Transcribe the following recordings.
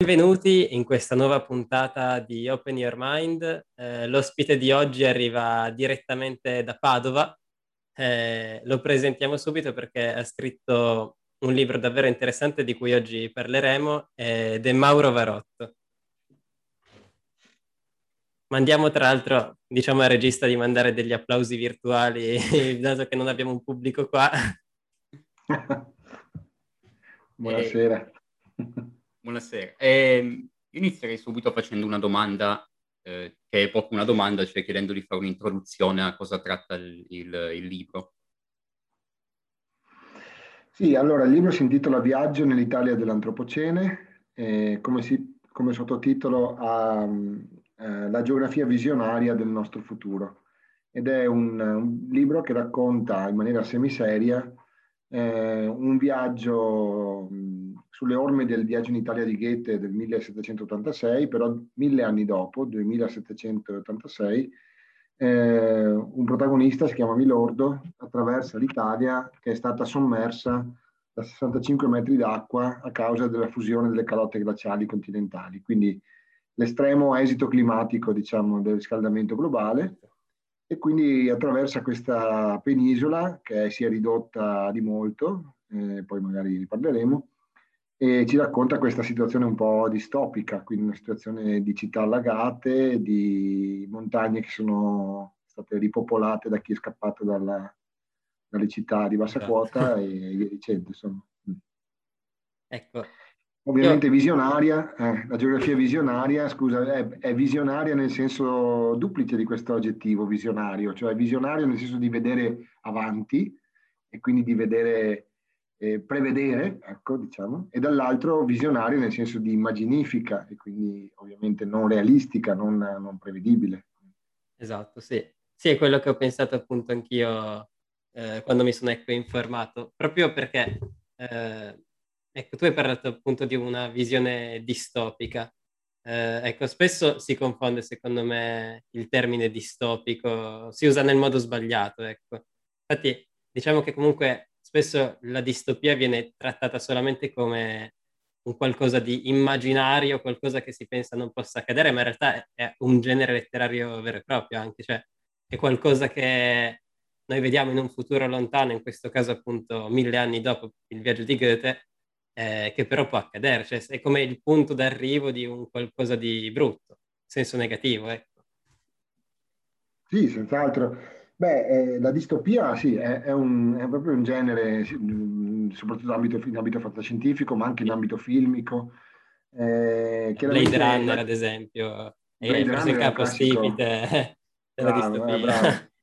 Benvenuti in questa nuova puntata di Open Your Mind. Eh, l'ospite di oggi arriva direttamente da Padova. Eh, lo presentiamo subito perché ha scritto un libro davvero interessante di cui oggi parleremo ed è Mauro Varotto. Mandiamo tra l'altro, diciamo al regista di mandare degli applausi virtuali, dato che non abbiamo un pubblico qua. Buonasera. E... Buonasera. Eh, inizierei subito facendo una domanda, eh, che è proprio una domanda, cioè chiedendo di fare un'introduzione a cosa tratta il, il, il libro. Sì, allora il libro si intitola Viaggio nell'Italia dell'Antropocene, eh, come, si, come, sottotitolo ha eh, La geografia visionaria del nostro futuro ed è un, un libro che racconta in maniera semiseria eh, un viaggio sulle orme del viaggio in Italia di Goethe del 1786, però mille anni dopo, 2786, eh, un protagonista, si chiama Milordo, attraversa l'Italia che è stata sommersa da 65 metri d'acqua a causa della fusione delle calotte glaciali continentali, quindi l'estremo esito climatico diciamo, del riscaldamento globale. E quindi attraversa questa penisola che si è ridotta di molto, eh, poi magari riparleremo, e ci racconta questa situazione un po' distopica, quindi una situazione di città allagate, di montagne che sono state ripopolate da chi è scappato dalla, dalle città di bassa esatto. quota e via dicendo. Insomma. Mm. Ecco. Ovviamente Io... visionaria, eh, la geografia visionaria, scusa, è, è, visionaria nel senso duplice di questo aggettivo visionario, cioè visionario nel senso di vedere avanti e quindi di vedere eh, prevedere, ecco, diciamo, e dall'altro visionario nel senso di immaginifica e quindi ovviamente non realistica, non, non prevedibile. Esatto, sì. Sì, è quello che ho pensato appunto anch'io eh, quando mi sono ecco, informato, proprio perché eh, ecco, tu hai parlato appunto di una visione distopica. Eh, ecco, spesso si confonde secondo me il termine distopico, si usa nel modo sbagliato, ecco. Infatti diciamo che comunque spesso la distopia viene trattata solamente come un qualcosa di immaginario, qualcosa che si pensa non possa accadere, ma in realtà è un genere letterario vero e proprio anche, cioè è qualcosa che noi vediamo in un futuro lontano, in questo caso appunto mille anni dopo il viaggio di Goethe, eh, che però può accadere, cioè è come il punto d'arrivo di un qualcosa di brutto, senso negativo, ecco. Sì, senz'altro. Beh, eh, la distopia sì, è, è, un, è, proprio un genere, mm, soprattutto in ambito, in ambito fantascientifico, ma anche in ambito filmico. Eh, Blade Runner, ad esempio, è forse il capostipite della bravo, distopia. Eh, bravo.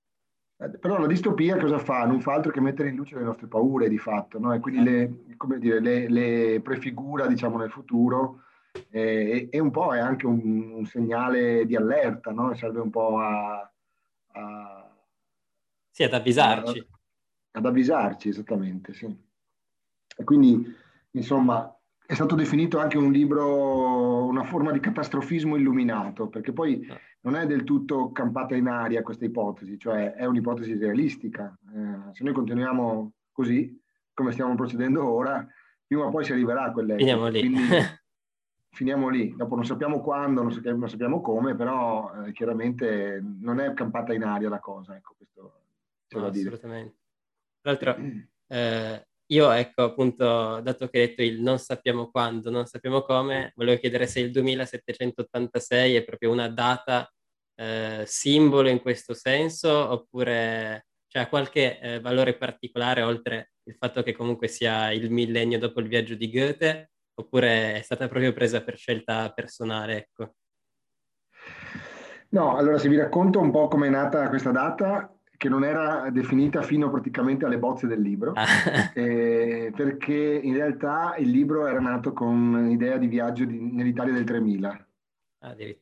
Eh, però la distopia cosa fa? Non fa altro che mettere in luce le nostre paure di fatto, no? E quindi le, dire, le, le prefigura, diciamo, nel futuro e, e, un po' è anche un, un segnale di allerta, no? Serve un po' a sì, ad avvisarci. Ad, ad avvisarci, esattamente, sì. E quindi, insomma, è stato definito anche un libro, una forma di catastrofismo illuminato, perché poi ah. non è del tutto campata in aria questa ipotesi, cioè è un'ipotesi realistica. Eh, se noi continuiamo così, come stiamo procedendo ora, prima o poi si arriverà a quelle... Finiamo lì. Quindi, finiamo lì. Dopo non sappiamo quando, non sappiamo, non sappiamo come, però eh, chiaramente non è campata in aria la cosa. Ecco, questo no, assolutamente. Tra l'altro, eh, io ecco appunto, dato che hai detto il non sappiamo quando, non sappiamo come, volevo chiedere se il 2786 è proprio una data eh, simbolo in questo senso oppure cioè, ha qualche eh, valore particolare oltre il fatto che comunque sia il millennio dopo il viaggio di Goethe oppure è stata proprio presa per scelta personale, ecco. No, allora se vi racconto un po' come è nata questa data, che non era definita fino praticamente alle bozze del libro, ah. eh, perché in realtà il libro era nato con l'idea di viaggio di, nell'Italia del 3000.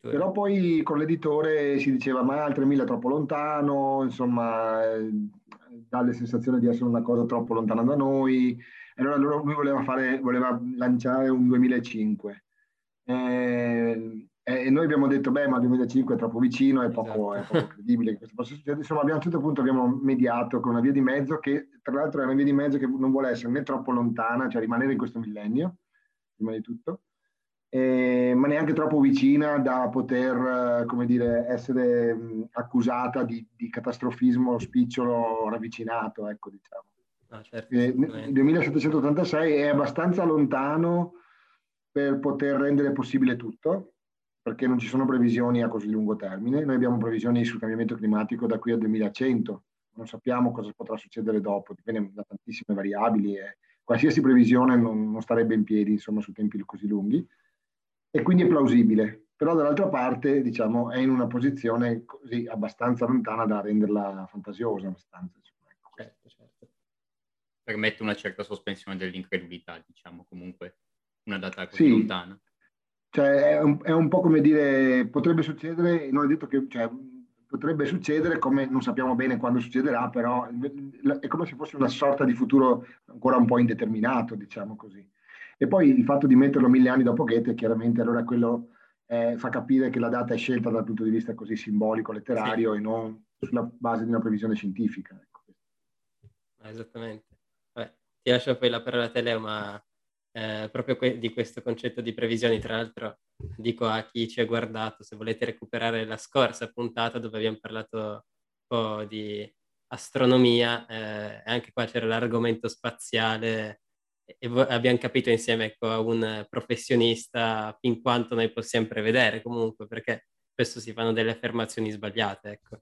Però poi con l'editore si diceva ma il 3000 è troppo lontano, insomma eh, dà la sensazione di essere una cosa troppo lontana da noi. Allora lui voleva, fare, voleva lanciare un 2005. Eh, e noi abbiamo detto, beh, ma il 2005 è troppo vicino, è poco, esatto. è poco credibile che questo possa succedere. Insomma, abbiamo, a un certo punto abbiamo mediato con una via di mezzo che, tra l'altro, è una via di mezzo che non vuole essere né troppo lontana, cioè rimanere in questo millennio, prima di tutto, eh, ma neanche troppo vicina da poter, come dire, essere mh, accusata di, di, catastrofismo spicciolo ravvicinato, ecco, diciamo. Ah, certo, eh, il 2786 è abbastanza lontano per poter rendere possibile tutto, perché non ci sono previsioni a così lungo termine. Noi abbiamo previsioni sul cambiamento climatico da qui al 2100, non sappiamo cosa potrà succedere dopo, dipende da tantissime variabili e qualsiasi previsione non, non starebbe in piedi insomma, su tempi così lunghi e quindi è plausibile, però dall'altra parte diciamo, è in una posizione così abbastanza lontana da renderla fantasiosa. Abbastanza, ecco. certo, certo. Permette una certa sospensione dell'incredulità, diciamo, comunque una data così sì. lontana. Cioè, è un, è un, po' come dire, potrebbe succedere, non è detto che, cioè, potrebbe succedere come non sappiamo bene quando succederà, però è come se fosse una sorta di futuro ancora un po' indeterminato, diciamo così. E poi il fatto di metterlo mille anni dopo Goethe, chiaramente allora quello eh, fa capire che la data è scelta dal punto di vista così simbolico, letterario sì. e non sulla base di una previsione scientifica. Ecco. Esattamente. Vabbè, ti lascio poi la parola a te Leo, ma eh, proprio que- di questo concetto di previsioni, tra l'altro dico a chi ci ha guardato, se volete recuperare la scorsa puntata dove abbiamo parlato un po' di astronomia, eh, anche qua c'era l'argomento spaziale e abbiamo capito insieme ecco, a un professionista fin quanto noi possiamo prevedere comunque, perché spesso si fanno delle affermazioni sbagliate. Ecco.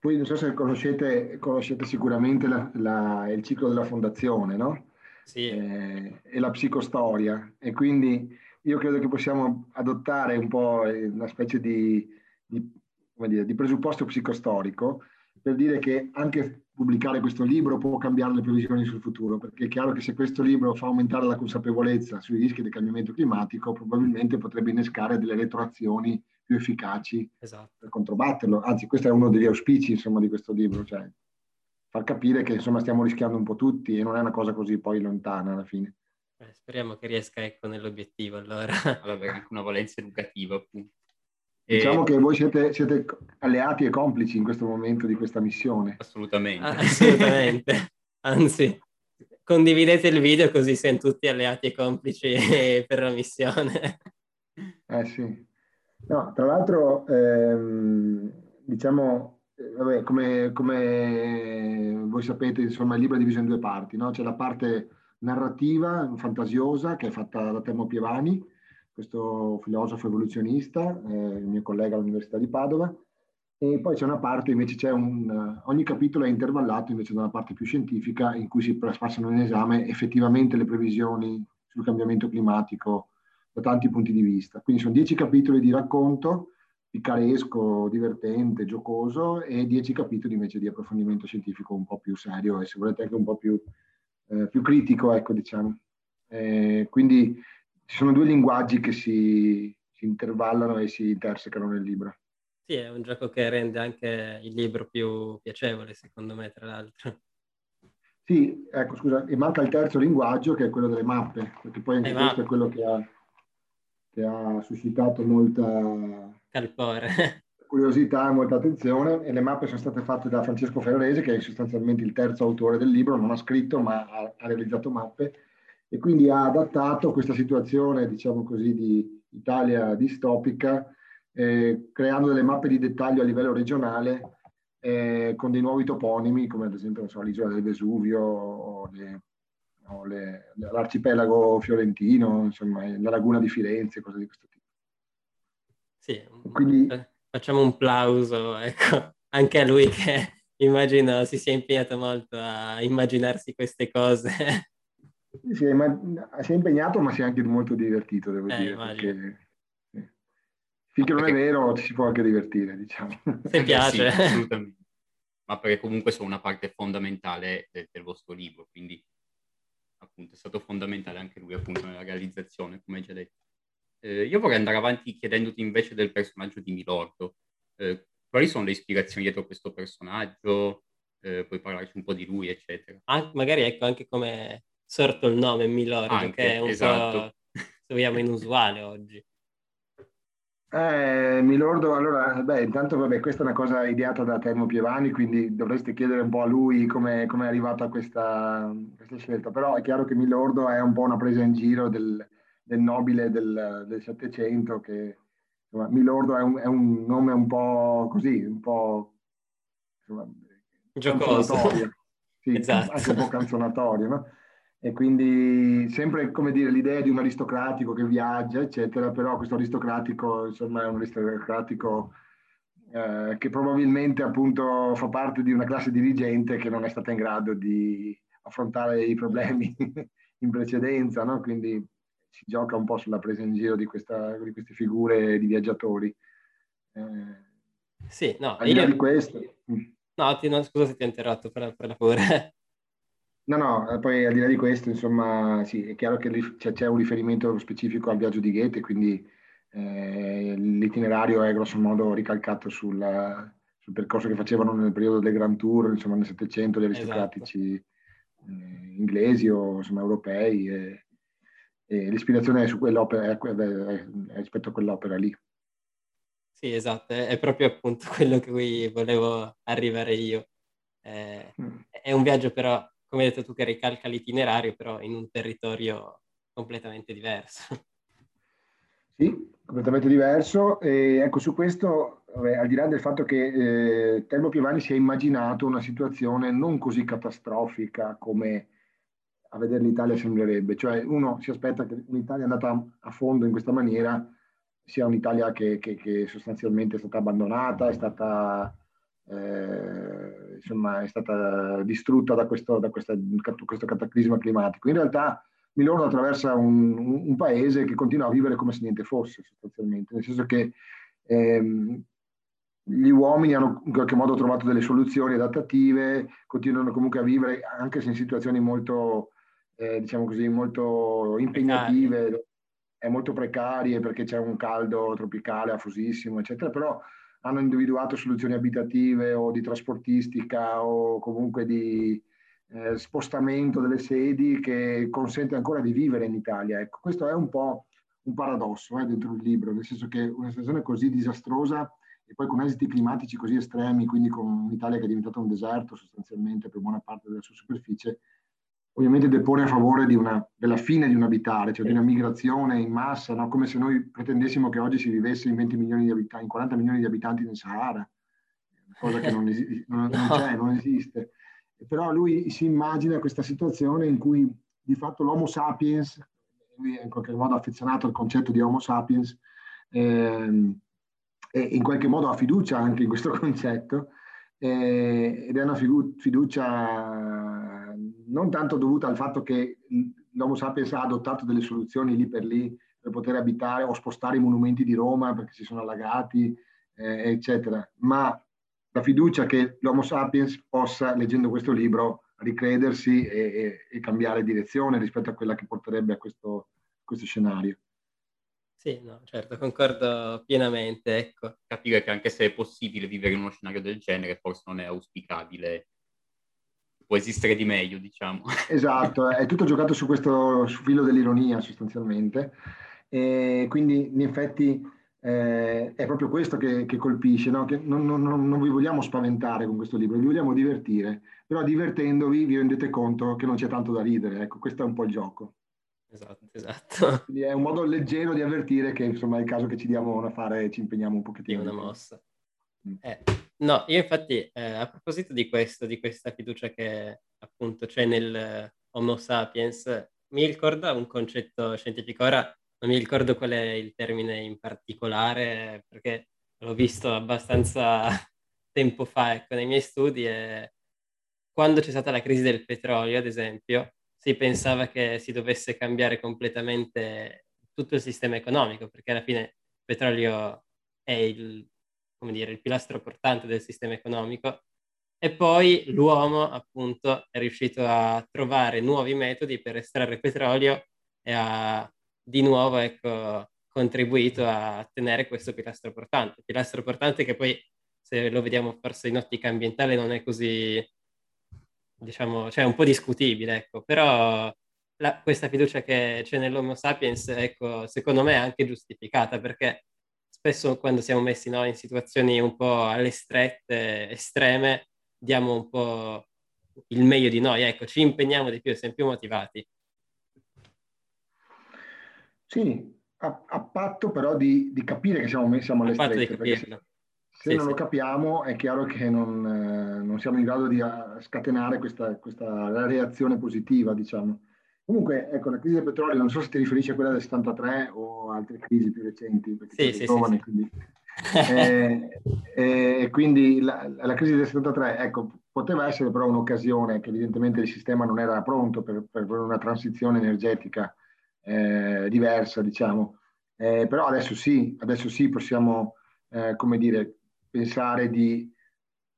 Voi non so se conoscete, conoscete sicuramente la, la, il ciclo della fondazione, no? Sì. Eh, e la psicostoria. E quindi io credo che possiamo adottare un po' una specie di, di, dire, di presupposto psicostorico per dire che anche pubblicare questo libro può cambiare le previsioni sul futuro, perché è chiaro che se questo libro fa aumentare la consapevolezza sui rischi del cambiamento climatico, probabilmente potrebbe innescare delle retroazioni più efficaci esatto. per controbatterlo. Anzi, questo è uno degli auspici insomma, di questo libro, cioè far capire che insomma, stiamo rischiando un po' tutti e non è una cosa così poi lontana alla fine. Eh, speriamo che riesca ecco, nell'obiettivo allora. allora anche una valenza educativa appunto. Diciamo che voi siete, siete, alleati e complici in questo momento di questa missione. Assolutamente. Ah, assolutamente. Anzi, condividete il video così siamo tutti alleati e complici per la missione. Eh sì. No, tra l'altro, ehm, diciamo, vabbè, come, come, voi sapete, insomma, il libro è diviso in due parti, no? C'è la parte narrativa, fantasiosa, che è fatta da Temo Pievani, questo filosofo evoluzionista, eh, il mio collega all'Università di Padova, e poi c'è una parte, invece c'è un, ogni capitolo è intervallato invece da una parte più scientifica in cui si passano in esame effettivamente le previsioni sul cambiamento climatico da tanti punti di vista. Quindi sono dieci capitoli di racconto, picaresco, divertente, giocoso, e dieci capitoli invece di approfondimento scientifico un po' più serio e se volete anche un po' più, eh, più critico, ecco diciamo. Eh, quindi ci sono due linguaggi che si, si intervallano e si intersecano nel libro. Sì, è un gioco che rende anche il libro più piacevole, secondo me, tra l'altro. Sì, ecco, scusa, e manca il terzo linguaggio che è quello delle mappe, perché poi anche questo è quello che ha, che ha suscitato molta calpore. curiosità e molta attenzione e le mappe sono state fatte da Francesco Ferrarese, che è sostanzialmente il terzo autore del libro, non ha scritto ma ha, ha realizzato mappe e quindi ha adattato questa situazione, diciamo così, di Italia distopica, eh, creando delle mappe di dettaglio a livello regionale eh, con dei nuovi toponimi, come ad esempio so, l'isola del Vesuvio o, le, le, l'arcipelago fiorentino, insomma, la laguna di Firenze, cose di questo tipo. Sì, quindi, facciamo un plauso ecco, anche a lui che immagino si sia impegnato molto a immaginarsi queste cose si è, si è, impegnato, ma si è anche molto divertito, devo eh, dire. Perché, sì. Finché non è vero, ci si può anche divertire, diciamo. Se piace. sì, assolutamente. Ma perché comunque sono una parte fondamentale del, del, vostro libro, quindi appunto è stato fondamentale anche lui appunto nella realizzazione, come già detto. Eh, io vorrei andare avanti chiedendoti invece del personaggio di Milordo. Eh, quali sono le ispirazioni dietro questo personaggio? Eh, puoi parlarci un po' di lui, eccetera. Ah, magari ecco anche come sorto il nome Milordo, Anche, che è un esatto. po', se vogliamo, inusuale oggi. Eh, Milordo, allora, beh, intanto vabbè, questa è una cosa ideata da Temo Pievani, quindi dovreste chiedere un po' a lui come è arrivato a questa, questa, scelta, però è chiaro che Milordo è un po' una presa in giro del, del nobile del Settecento che insomma, Milordo è un, è un, nome un po' così, un po' insomma, giocoso. Sì, esatto. anche un po' canzonatorio, no? E quindi sempre, come dire, l'idea di un aristocratico che viaggia, eccetera, però questo aristocratico, insomma, è un aristocratico eh, che probabilmente appunto fa parte di una classe dirigente che non è stata in grado di affrontare i problemi in precedenza, no? Quindi si gioca un po' sulla presa in giro di, questa, di queste figure di viaggiatori. Eh, sì, no, al di là io... di questo... No, ti, no, scusa se ti ho interrotto, per, per la favore. No, no, eh, poi al di là di questo, insomma, sì, è chiaro che c'è, un riferimento specifico al viaggio di Goethe, quindi eh, l'itinerario è grosso modo ricalcato sul, sul, percorso che facevano nel periodo del Grand Tour, insomma, nel Settecento, gli aristocratici esatto. eh, inglesi o insomma, europei. E, e l'ispirazione è, su quell'opera, è, è, rispetto a quell'opera lì. Sì, esatto, è proprio appunto quello che cui volevo arrivare io. Eh, mm. È un viaggio però come hai detto tu, che ricalca l'itinerario, però in un territorio completamente diverso. Sì, completamente diverso. E ecco, su questo, vabbè, al di là del fatto che eh, Telmo Piovani si è immaginato una situazione non così catastrofica come a vedere l'Italia sembrerebbe. Cioè, uno si aspetta che un'Italia andata a fondo in questa maniera sia un'Italia che, che, che sostanzialmente è stata abbandonata, è stata eh, insomma, è stata distrutta da questo, da questa, questo cataclisma climatico. In realtà Milano attraversa un, un, paese che continua a vivere come se niente fosse, sostanzialmente, nel senso che ehm, gli uomini hanno in qualche modo trovato delle soluzioni adattative, continuano comunque a vivere anche se in situazioni molto, eh, diciamo così, molto impegnative, e molto precarie perché c'è un caldo tropicale affusissimo, eccetera, però hanno individuato soluzioni abitative o di trasportistica o comunque di eh, spostamento delle sedi che consente ancora di vivere in Italia. Ecco, questo è un po' un paradosso eh, dentro il libro, nel senso che una situazione così disastrosa e poi con esiti climatici così estremi, quindi con un'Italia che è diventata un deserto sostanzialmente per buona parte della sua superficie, ovviamente depone a favore una, della fine di un abitare, cioè di una migrazione in massa, no? come se noi pretendessimo che oggi si vivesse in 20 milioni di abitanti, in 40 milioni di abitanti nel Sahara, cosa che non, esi- non, non c'è, non esiste. Però lui si immagina questa situazione in cui di fatto l'Homo sapiens, lui è in qualche modo affezionato al concetto di Homo sapiens, ehm, e in qualche modo ha fiducia anche in questo concetto, eh, ed è una figu- fiducia non tanto dovuta al fatto che l'Homo sapiens ha adottato delle soluzioni lì per lì per poter abitare o spostare i monumenti di Roma perché si sono allagati, eh, eccetera, ma la fiducia che l'Homo sapiens possa, leggendo questo libro, ricredersi e, e, e cambiare direzione rispetto a quella che porterebbe a questo, questo scenario. Sì, no, certo, concordo pienamente. Ecco. Capire che anche se è possibile vivere in uno scenario del genere, forse non è auspicabile può esistere di meglio, diciamo. Esatto, è tutto giocato su questo su filo dell'ironia sostanzialmente. E quindi in effetti eh, è proprio questo che, che colpisce, no? che non, non, non, vi vogliamo spaventare con questo libro, vi vogliamo divertire, però divertendovi vi rendete conto che non c'è tanto da ridere, ecco, questo è un po' il gioco. Esatto, esatto. Quindi è un modo leggero di avvertire che insomma è il caso che ci diamo una fare e ci impegniamo un pochettino. Di una mossa. Mm. Eh, no, io infatti eh, a proposito di questo, di questa fiducia che appunto c'è nel Homo sapiens, mi ricorda un concetto scientifico. Ora non mi ricordo qual è il termine in particolare perché l'ho visto abbastanza tempo fa ecco, nei miei studi e quando c'è stata la crisi del petrolio, ad esempio, si pensava che si dovesse cambiare completamente tutto il sistema economico perché alla fine il petrolio è il come dire, il pilastro portante del sistema economico. E poi l'uomo, appunto, è riuscito a trovare nuovi metodi per estrarre petrolio e ha di nuovo, ecco, contribuito a tenere questo pilastro portante. Pilastro portante che poi, se lo vediamo forse in ottica ambientale, non è così, diciamo, cioè un po' discutibile, ecco, però la, questa fiducia che c'è nell'Homo sapiens, ecco, secondo me è anche giustificata perché spesso quando siamo messi no, in situazioni un po' alle strette, estreme, diamo un po' il meglio di noi, ecco, ci impegniamo di più, siamo più motivati. Sì, a, a patto però di, di, capire che siamo, siamo alle strette. Se, se sì, non sì. lo capiamo è chiaro che non, eh, non, siamo in grado di scatenare questa, questa reazione positiva, diciamo. Comunque, ecco, la crisi del petrolio, non so se ti riferisci a quella del 73 o altre crisi più recenti, perché sì, sei giovane, quindi... e, eh, e, quindi la, la, crisi del 73, ecco, poteva essere però un'occasione che evidentemente il sistema non era pronto per, per una transizione energetica eh, diversa, diciamo. Eh, però adesso sì, adesso sì possiamo, eh, come dire, pensare di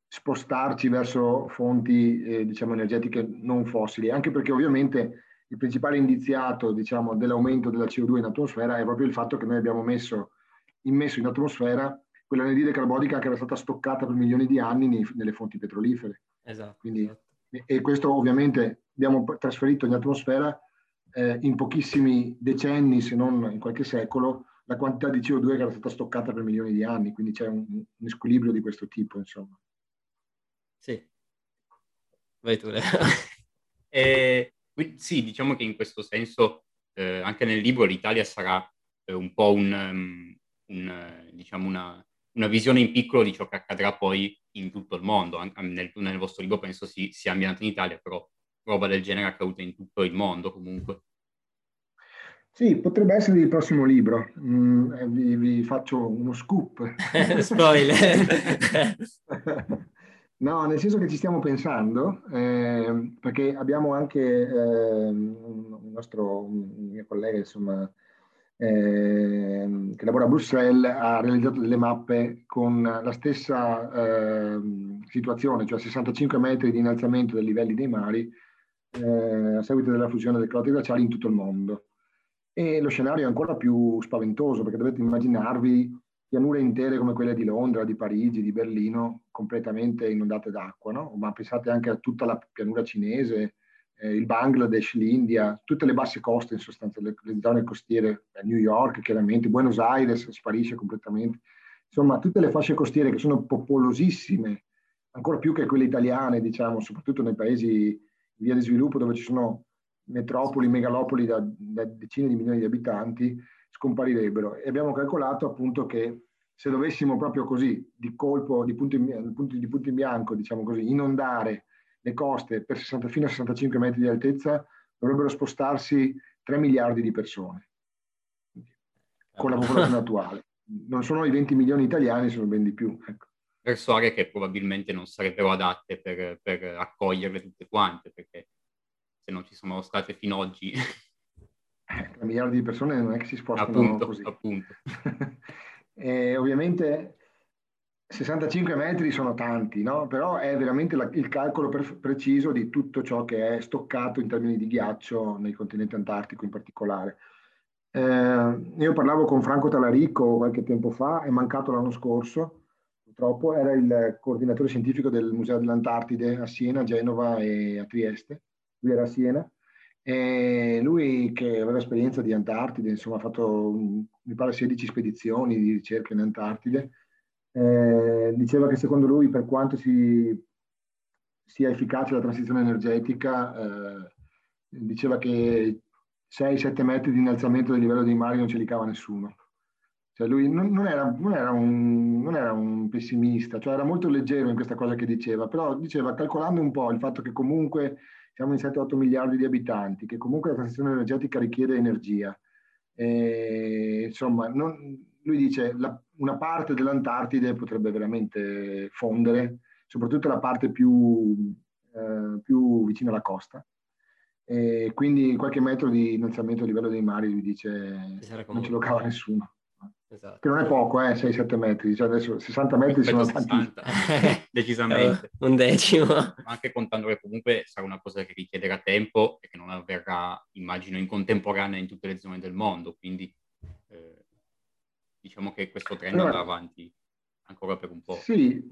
spostarci verso fonti, eh, diciamo, energetiche non fossili, anche perché ovviamente il principale indiziato, diciamo, dell'aumento della CO2 in atmosfera è proprio il fatto che noi abbiamo messo, immesso in atmosfera quell'anidride carbonica che era stata stoccata per milioni di anni nei, nelle fonti petrolifere. Esatto. Quindi, esatto. E questo ovviamente abbiamo trasferito in atmosfera eh, in pochissimi decenni, se non in qualche secolo, la quantità di CO2 che era stata stoccata per milioni di anni, quindi c'è un, un squilibrio di questo tipo, insomma. Sì. Vai tu, eh, Sì, diciamo che in questo senso eh, anche nel libro l'Italia sarà eh, un po' un, um, un, diciamo una, una, visione in piccolo di ciò che accadrà poi in tutto il mondo. Anche nel, nel vostro libro penso si, sia ambientato in Italia, però roba del genere accaduta in tutto il mondo comunque. Sì, potrebbe essere il prossimo libro. Mm, eh, vi, vi, faccio uno scoop. Spoiler. no, nel senso che ci stiamo pensando, eh, perché abbiamo anche eh, un nostro un mio collega, insomma, eh, che lavora a Bruxelles, ha realizzato delle mappe con la stessa ehm, situazione, cioè 65 metri di innalzamento dei livelli dei mari eh, a seguito della fusione dei calotti glaciali in tutto il mondo. E lo scenario è ancora più spaventoso perché dovete immaginarvi pianure intere come quelle di Londra, di Parigi, di Berlino, completamente inondate d'acqua, no? ma pensate anche a tutta la pianura cinese, eh, il Bangladesh, l'India, tutte le basse coste in sostanza, le, le zone costiere, eh, New York chiaramente, Buenos Aires sparisce completamente, insomma tutte le fasce costiere che sono popolosissime, ancora più che quelle italiane, diciamo, soprattutto nei paesi via di sviluppo dove ci sono metropoli, megalopoli da, da decine di milioni di abitanti, scomparirebbero. E abbiamo calcolato appunto che se dovessimo proprio così, di colpo, di punto in, di punto in bianco, diciamo così, inondare le coste per 60, fino a 65 metri di altezza, dovrebbero spostarsi 3 miliardi di persone con la popolazione attuale. Non sono i 20 milioni italiani, sono ben di più. Ecco verso aree che probabilmente non sarebbero adatte per, per accoglierle tutte quante, perché se non ci sono state fino ad oggi... 3 eh, miliardi di persone non è che si spostano appunto, così. Appunto. ovviamente 65 metri sono tanti, no? però è veramente la, il calcolo per, preciso di tutto ciò che è stoccato in termini di ghiaccio nel continente antartico in particolare. Eh, io parlavo con Franco Talarico qualche tempo fa, è mancato l'anno scorso, purtroppo, era il coordinatore scientifico del Museo dell'Antartide a Siena, Genova e a Trieste. Lui era a Siena. E lui che aveva esperienza di Antartide, insomma ha fatto, mi pare, 16 spedizioni di ricerca in Antartide, eh, diceva che secondo lui per quanto si, sia efficace la transizione energetica, eh, diceva che 6-7 metri di innalzamento del livello dei mari non ce li cava nessuno. Cioè lui non, non, era, non, era un, non, era, un, pessimista, cioè era molto leggero in questa cosa che diceva, però diceva calcolando un po' il fatto che comunque siamo in 7-8 miliardi di abitanti, che comunque la transizione energetica richiede energia. E, insomma, non, lui dice la, una parte dell'Antartide potrebbe veramente fondere, soprattutto la parte più, eh, più vicina alla costa. E quindi qualche metro di innalzamento a livello dei mari, lui dice, non ce lo cava nessuno. Esatto. Che non è poco, eh, 6-7 metri, cioè adesso 60 metri sono 60. tanti. Decisamente. Uh, un decimo. Anche contando che comunque sarà una cosa che richiederà tempo e che non avverrà, immagino, in contemporanea in tutte le zone del mondo, quindi eh, diciamo che questo trend allora, andrà avanti ancora per un po'. Sì,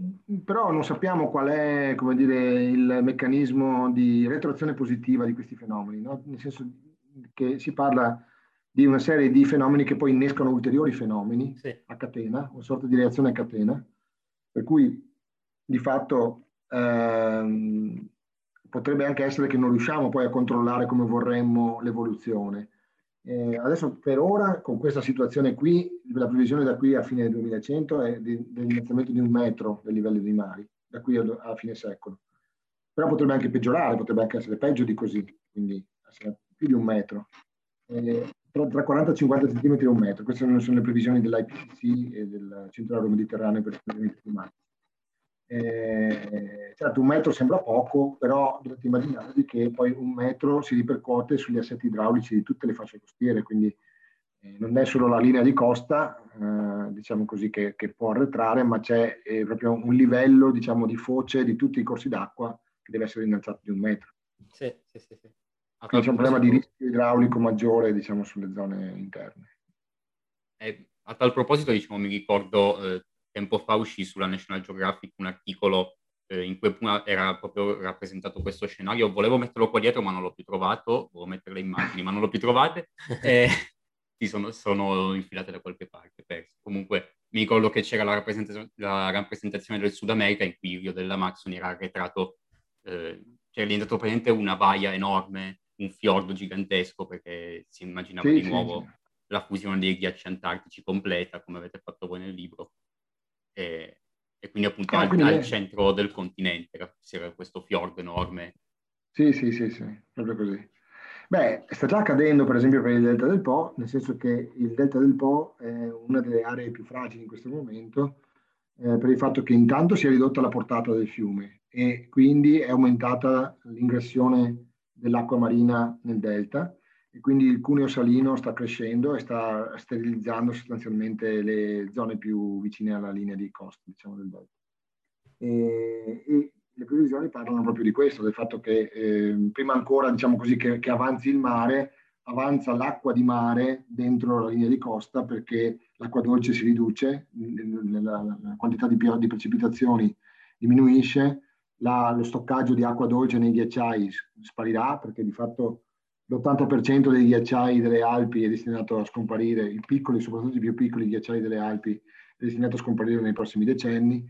però non sappiamo qual è, come dire, il meccanismo di retroazione positiva di questi fenomeni, no? nel senso che si parla di una serie di fenomeni che poi innescano ulteriori fenomeni sì. a catena, una sorta di reazione a catena, per cui di fatto ehm, potrebbe anche essere che non riusciamo poi a controllare come vorremmo l'evoluzione. Eh, adesso per ora, con questa situazione qui, la previsione da qui a fine 2100 è di, dell'innalzamento di un metro del livello dei mari, da qui a, a, fine secolo. Però potrebbe anche peggiorare, potrebbe anche essere peggio di così, quindi più di un metro. Eh, tra, tra 40 e 50 cm e un metro. Queste sono le previsioni dell'IPCC e del Centro Euro-Mediterraneo per il cambiamento climatico. Eh, certo, un metro sembra poco, però dovete immaginarvi che poi un metro si ripercuote sugli assetti idraulici di tutte le fasce costiere, quindi eh, non è solo la linea di costa, eh, diciamo così, che, che, può arretrare, ma c'è eh, proprio un livello, diciamo, di foce di tutti i corsi d'acqua che deve essere innalzato di un metro. Sì, sì, sì. sì. Quindi c'è un problema di rischio idraulico maggiore, diciamo, sulle zone interne. Eh, a tal proposito, diciamo, mi ricordo eh, tempo fa uscì sulla National Geographic un articolo eh, in cui era proprio rappresentato questo scenario. Volevo metterlo qua dietro, ma non l'ho più trovato. Volevo mettere le immagini, ma non l'ho più trovate. E sì, sono, sono, infilate da qualche parte. Perse. Comunque mi ricordo che c'era la rappresentazione, la rappresentazione, del Sud America in cui il Rio dell'Amazzoni era arretrato, eh, cioè è diventato praticamente una baia enorme, un fiordo gigantesco, perché si immaginava sì, di nuovo sì, la fusione dei ghiacci antartici completa, come avete fatto voi nel libro e, e quindi appunto ah, al, quindi al è... centro del continente c'era questo fiordo enorme. Sì, sì, sì, sì, proprio così. Beh, sta già accadendo per esempio per il delta del Po, nel senso che il delta del Po è una delle aree più fragili in questo momento, eh, per il fatto che intanto si è ridotta la portata del fiume e quindi è aumentata l'ingressione dell'acqua marina nel delta e quindi il cuneo salino sta crescendo e sta sterilizzando sostanzialmente le zone più vicine alla linea di costa, diciamo, del delta. E, e le previsioni parlano proprio di questo, del fatto che eh, prima ancora, diciamo così, che, che, avanzi il mare, avanza l'acqua di mare dentro la linea di costa perché l'acqua dolce si riduce, la, quantità di, di, precipitazioni diminuisce, la, lo stoccaggio di acqua dolce nei ghiacciai sparirà perché di fatto l'80% dei ghiacciai delle Alpi è destinato a scomparire, i piccoli, soprattutto i più piccoli ghiacciai delle Alpi, è destinato a scomparire nei prossimi decenni.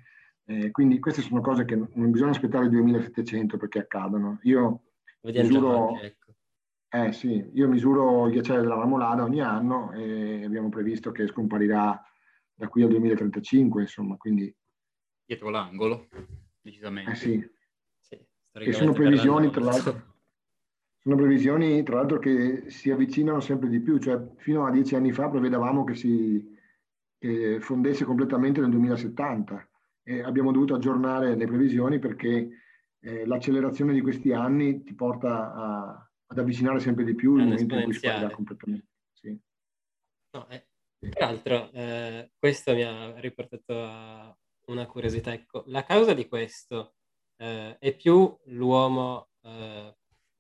Eh, quindi queste sono cose che non bisogna aspettare il 2700 perché accadono. Io misuro, ecco. eh, sì, io misuro il ghiacciaio della Marmolada ogni anno e abbiamo previsto che scomparirà da qui al 2035, insomma, quindi... Dietro l'angolo, decisamente. Eh sì. sì e sono previsioni, tra l'altro sono previsioni, tra l'altro, che si avvicinano sempre di più, cioè fino a dieci anni fa prevedevamo che si che fondesse completamente nel 2070 e abbiamo dovuto aggiornare le previsioni perché eh, l'accelerazione di questi anni ti porta a, ad avvicinare sempre di più il momento in cui sparirà completamente. Sì. No, eh, tra l'altro, eh, questo mi ha riportato a una curiosità. Ecco, la causa di questo eh, è più l'uomo eh,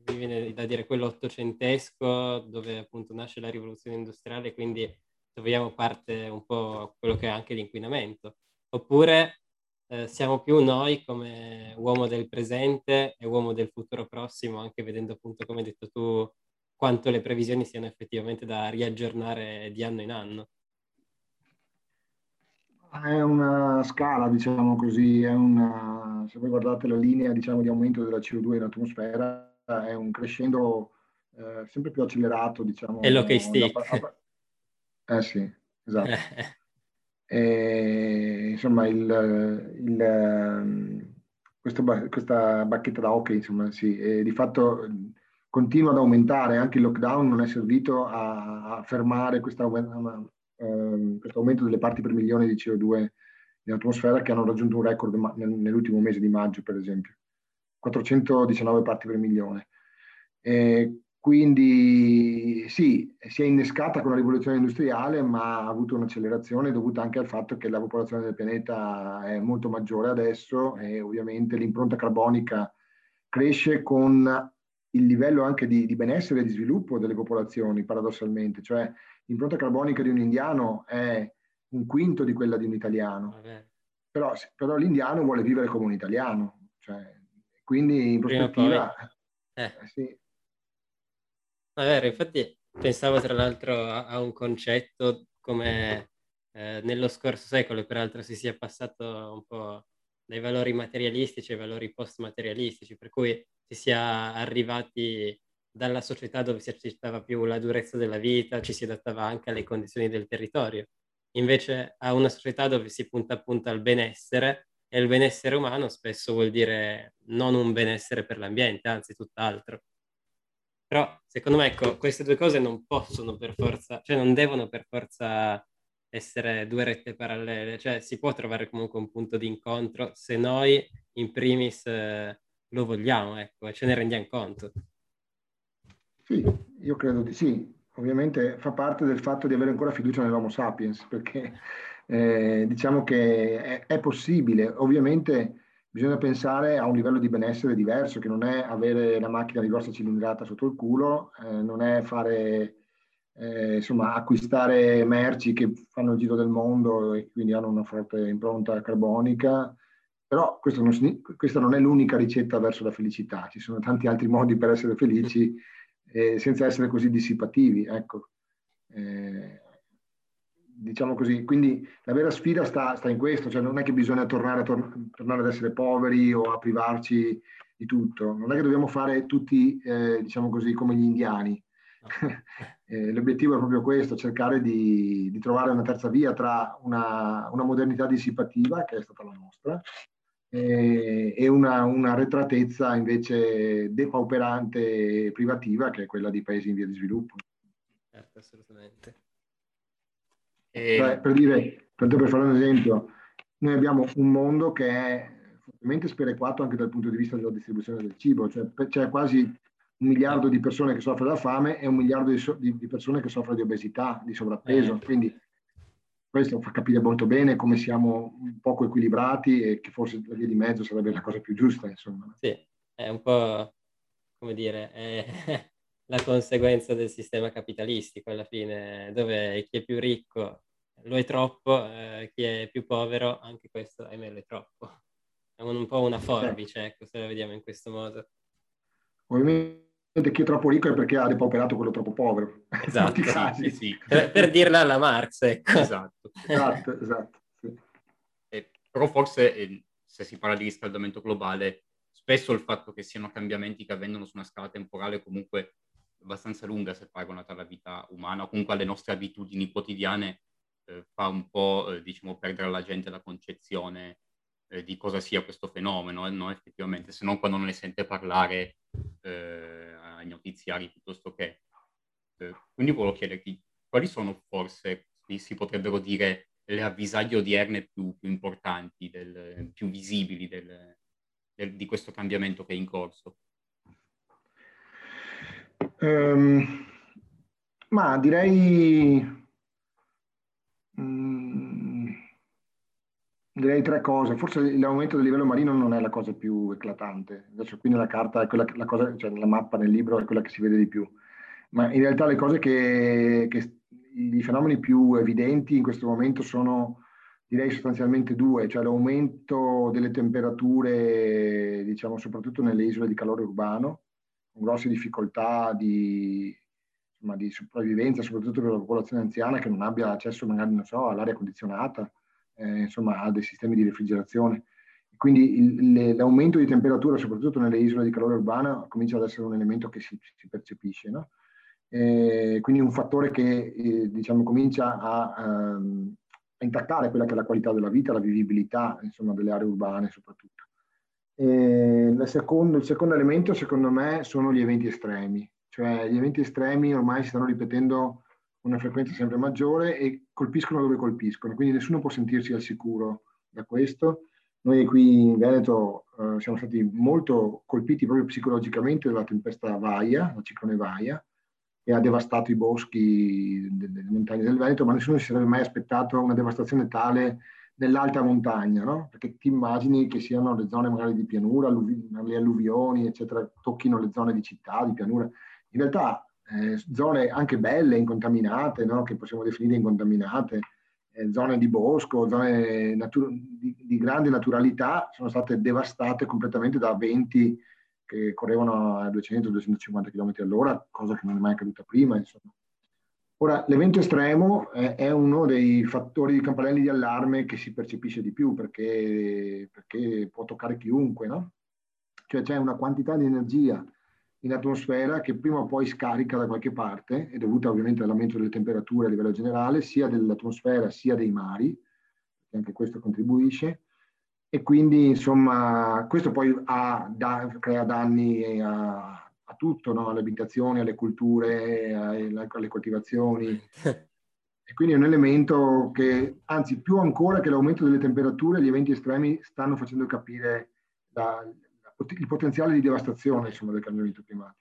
mi viene da dire quello ottocentesco, dove appunto nasce la rivoluzione industriale, quindi troviamo parte un po' quello che è anche l'inquinamento. Oppure eh, siamo più noi come uomo del presente e uomo del futuro prossimo, anche vedendo appunto, come hai detto tu, quanto le previsioni siano effettivamente da riaggiornare di anno in anno. È una scala, diciamo così, è una, se voi guardate la linea diciamo, di aumento della CO2 in atmosfera, è un crescendo eh, sempre più accelerato, diciamo. È l'hockey stick. Eh sì, esatto. e, insomma, il, il, questo, questa bacchetta da hockey, insomma, sì, e di fatto continua ad aumentare, anche il lockdown non è servito a, a fermare questa, um, questo aumento delle parti per milione di CO2 in atmosfera che hanno raggiunto un record nell'ultimo mese di maggio, per esempio. 419 parti per milione. Eh, quindi sì, si è innescata con la rivoluzione industriale, ma ha avuto un'accelerazione dovuta anche al fatto che la popolazione del pianeta è molto maggiore adesso e ovviamente l'impronta carbonica cresce con il livello anche di, di benessere e di sviluppo delle popolazioni, paradossalmente. Cioè l'impronta carbonica di un indiano è un quinto di quella di un italiano. Però, però l'indiano vuole vivere come un italiano. Cioè, quindi in prospettiva... Eh. Eh, sì. Vabbè, infatti pensavo tra l'altro a, a un concetto come eh, nello scorso secolo, peraltro si sia passato un po' dai valori materialistici ai valori post-materialistici, per cui si sia arrivati dalla società dove si accettava più la durezza della vita, ci si adattava anche alle condizioni del territorio. Invece a una società dove si punta appunto al benessere, e il benessere umano spesso vuol dire non un benessere per l'ambiente, anzi tutt'altro. Però secondo me ecco, queste due cose non possono per forza, cioè non devono per forza essere due rette parallele, cioè si può trovare comunque un punto di incontro se noi in primis eh, lo vogliamo, ecco, ce ne rendiamo conto. Sì, io credo di sì. Ovviamente fa parte del fatto di avere ancora fiducia nell'Homo sapiens, perché eh, diciamo che è, è, possibile. Ovviamente bisogna pensare a un livello di benessere diverso, che non è avere la macchina di grossa cilindrata sotto il culo, eh, non è fare, eh, insomma, acquistare merci che fanno il giro del mondo e quindi hanno una forte impronta carbonica, però non, questa non è l'unica ricetta verso la felicità, ci sono tanti altri modi per essere felici eh, senza essere così dissipativi. Ecco. Eh, diciamo così, quindi la vera sfida sta, sta, in questo, cioè non è che bisogna tornare, tor- tornare, ad essere poveri o a privarci di tutto, non è che dobbiamo fare tutti, eh, diciamo così, come gli indiani. eh, l'obiettivo è proprio questo, cercare di, di trovare una terza via tra una, una, modernità dissipativa, che è stata la nostra, e, e una, una retratezza invece depauperante e privativa, che è quella dei paesi in via di sviluppo. Certo, assolutamente. E... Cioè, per dire, per, per fare un esempio, noi abbiamo un mondo che è fortemente sperequato anche dal punto di vista della distribuzione del cibo, cioè c'è quasi un miliardo di persone che soffrono da fame e un miliardo di, so, di, di persone che soffrono di obesità, di sovrappeso. Eh. Quindi questo fa capire molto bene come siamo un poco equilibrati e che forse la via di mezzo sarebbe la cosa più giusta, insomma. Sì, è un po', come dire, è la conseguenza del sistema capitalistico alla fine, dove chi è più ricco lo è troppo, eh, chi è più povero anche questo, ahimè, lo è troppo. È un, un po' una forbice, ecco, se la vediamo in questo modo. Ovviamente chi è troppo ricco è perché ha depauperato quello troppo povero. Esatto, sì, sì. Per, per, dirla alla Marx, ecco. Esatto, esatto, esatto sì. eh, però forse eh, se si parla di riscaldamento globale, spesso il fatto che siano cambiamenti che avvengono su una scala temporale comunque abbastanza lunga se paragonata alla vita umana, o comunque alle nostre abitudini quotidiane, eh, fa un po' eh, diciamo, perdere alla gente la concezione eh, di cosa sia questo fenomeno, no? effettivamente, se non quando non ne sente parlare eh, ai notiziari piuttosto che. Eh, quindi volevo chiederti quali sono forse, si potrebbero dire, le avvisaglie odierne più, più importanti, del, più visibili del, del, di questo cambiamento che è in corso? Um, ma direi, um, direi tre cose. Forse l'aumento del livello marino non è la cosa più eclatante. Adesso qui nella carta, quella, la cosa, cioè nella mappa, nel libro, è quella che si vede di più. Ma in realtà le cose che, che i fenomeni più evidenti in questo momento sono direi sostanzialmente due, cioè l'aumento delle temperature, diciamo soprattutto nelle isole di calore urbano, con grosse difficoltà di, insomma, di, sopravvivenza, soprattutto per la popolazione anziana che non abbia accesso magari so, all'aria condizionata, eh, insomma, a dei sistemi di refrigerazione. Quindi il, l'aumento di temperatura, soprattutto nelle isole di calore urbana, comincia ad essere un elemento che si, si percepisce. No? Eh, quindi un fattore che eh, diciamo, comincia a, um, a, intaccare quella che è la qualità della vita, la vivibilità insomma, delle aree urbane soprattutto. Secondo, il secondo elemento, secondo me, sono gli eventi estremi. Cioè, gli eventi estremi ormai si stanno ripetendo una frequenza sempre maggiore e colpiscono dove colpiscono, quindi nessuno può sentirsi al sicuro da questo. Noi qui in Veneto eh, siamo stati molto colpiti proprio psicologicamente dalla tempesta Vaia, la ciclone Vaia, che ha devastato i boschi delle montagne del Veneto, ma nessuno si sarebbe mai aspettato una devastazione tale nell'alta montagna, no? Perché ti immagini che siano le zone magari di pianura, le alluvioni, eccetera, tocchino le zone di città, di pianura. In realtà eh, zone anche belle, incontaminate, no? che possiamo definire incontaminate, eh, zone di bosco, zone natu- di, di, grande naturalità, sono state devastate completamente da venti che correvano a 200-250 km all'ora, cosa che non è mai accaduta prima. Insomma. Ora, l'evento estremo è, è, uno dei fattori di campanelli di allarme che si percepisce di più perché, perché può toccare chiunque, no? Cioè c'è una quantità di energia in atmosfera che prima o poi scarica da qualche parte, è dovuta ovviamente all'aumento delle temperature a livello generale, sia dell'atmosfera sia dei mari, che anche questo contribuisce, e quindi insomma questo poi ha, da, crea danni a, a tutto, no? alle abitazioni, alle culture, alle, alle coltivazioni. E quindi è un elemento che, anzi più ancora che l'aumento delle temperature, gli eventi estremi stanno facendo capire la, il potenziale di devastazione insomma, del cambiamento climatico.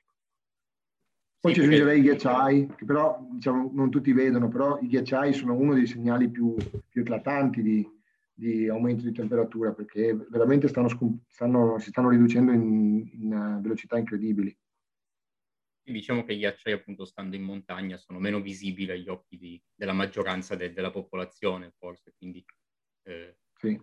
Poi sì, ci aggiungerei i ghiacciai, che però diciamo, non tutti vedono, però i ghiacciai sono uno dei segnali più, più eclatanti di, di, aumento di temperatura, perché veramente stanno, stanno, si stanno riducendo in, in velocità incredibili. Diciamo che i ghiacciai, appunto, stando in montagna, sono meno visibili agli occhi di, della maggioranza de, della popolazione, forse. Quindi, eh... Sì.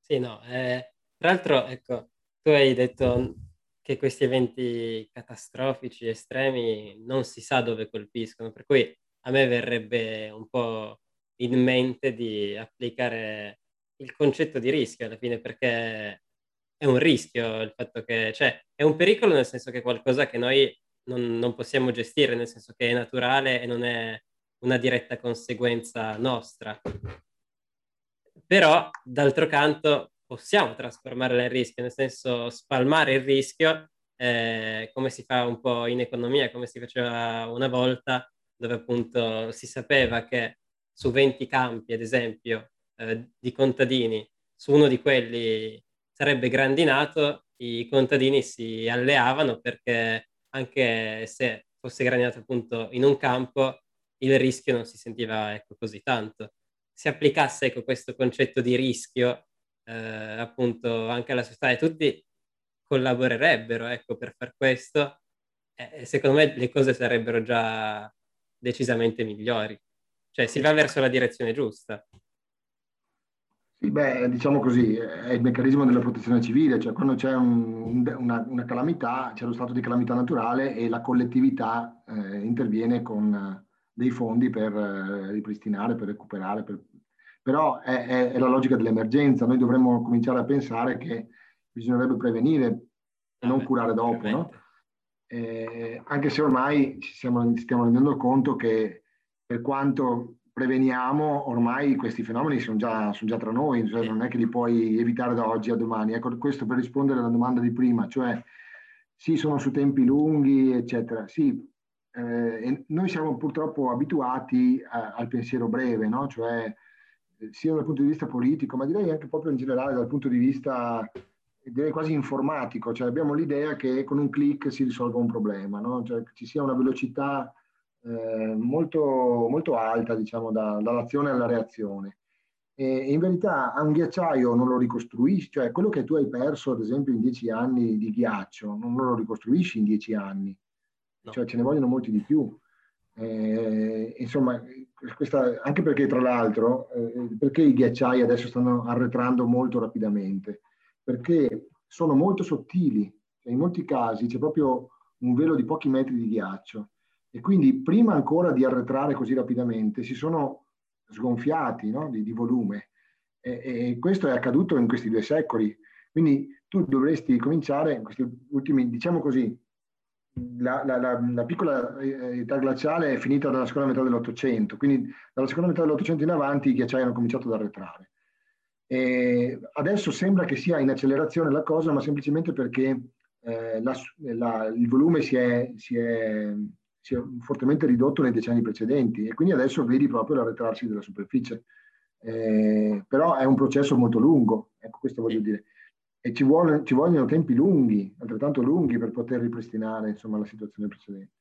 Sì, no. Eh, tra l'altro, ecco, tu hai detto che questi eventi catastrofici, estremi, non si sa dove colpiscono, per cui a me verrebbe un po' in mente di applicare il concetto di rischio alla fine, perché è un rischio il fatto che, cioè, è un pericolo nel senso che è qualcosa che noi non, non possiamo gestire, nel senso che è naturale e non è una diretta conseguenza nostra. Però, d'altro canto, possiamo trasformare nel rischio, nel senso spalmare il rischio eh, come si fa un po' in economia, come si faceva una volta, dove appunto si sapeva che su 20 campi, ad esempio, eh, di contadini, su uno di quelli sarebbe grandinato, i contadini si alleavano perché anche se fosse grandinato appunto in un campo, il rischio non si sentiva ecco, così tanto. Se applicasse ecco, questo concetto di rischio eh, appunto anche alla società e tutti collaborerebbero ecco, per far questo, eh, secondo me le cose sarebbero già decisamente migliori. Cioè si va verso la direzione giusta. Beh, diciamo così, è il meccanismo della protezione civile, cioè quando c'è un, una, una, calamità, c'è lo stato di calamità naturale e la collettività eh, interviene con dei fondi per eh, ripristinare, per recuperare, per però è, è, è, la logica dell'emergenza, noi dovremmo cominciare a pensare che bisognerebbe prevenire e non curare dopo, no? eh, anche se ormai ci stiamo, stiamo rendendo conto che per quanto preveniamo, ormai questi fenomeni sono già, sono già tra noi, cioè non è che li puoi evitare da oggi a domani. Ecco, questo per rispondere alla domanda di prima, cioè sì, sono su tempi lunghi, eccetera. Sì, eh, noi siamo purtroppo abituati a, al pensiero breve, no? Cioè sia dal punto di vista politico, ma direi anche proprio in generale dal punto di vista direi quasi informatico, cioè abbiamo l'idea che con un clic si risolva un problema, no? cioè ci sia una velocità eh, molto, molto alta diciamo, da, dall'azione alla reazione. E in verità a un ghiacciaio non lo ricostruisci, cioè quello che tu hai perso ad esempio in dieci anni di ghiaccio, non lo ricostruisci in dieci anni, no. cioè ce ne vogliono molti di più. Eh, insomma, questa, anche perché tra l'altro, eh, perché i ghiacciai adesso stanno arretrando molto rapidamente? Perché sono molto sottili, cioè in molti casi c'è proprio un velo di pochi metri di ghiaccio e quindi prima ancora di arretrare così rapidamente si sono sgonfiati no? di, di, volume e, e, questo è accaduto in questi due secoli. Quindi tu dovresti cominciare in questi ultimi, diciamo così, la, la, la, la, piccola eh, età glaciale è finita dalla seconda metà dell'Ottocento, quindi dalla seconda metà dell'Ottocento in avanti i ghiacciai hanno cominciato ad arretrare. E adesso sembra che sia in accelerazione la cosa, ma semplicemente perché eh, il volume si è, si, è, si è, fortemente ridotto nei decenni precedenti e quindi adesso vedi proprio l'arretrarsi della superficie. Eh, però è un processo molto lungo, ecco questo voglio dire e ci, vuole, ci, vogliono tempi lunghi, altrettanto lunghi per poter ripristinare insomma, la situazione precedente.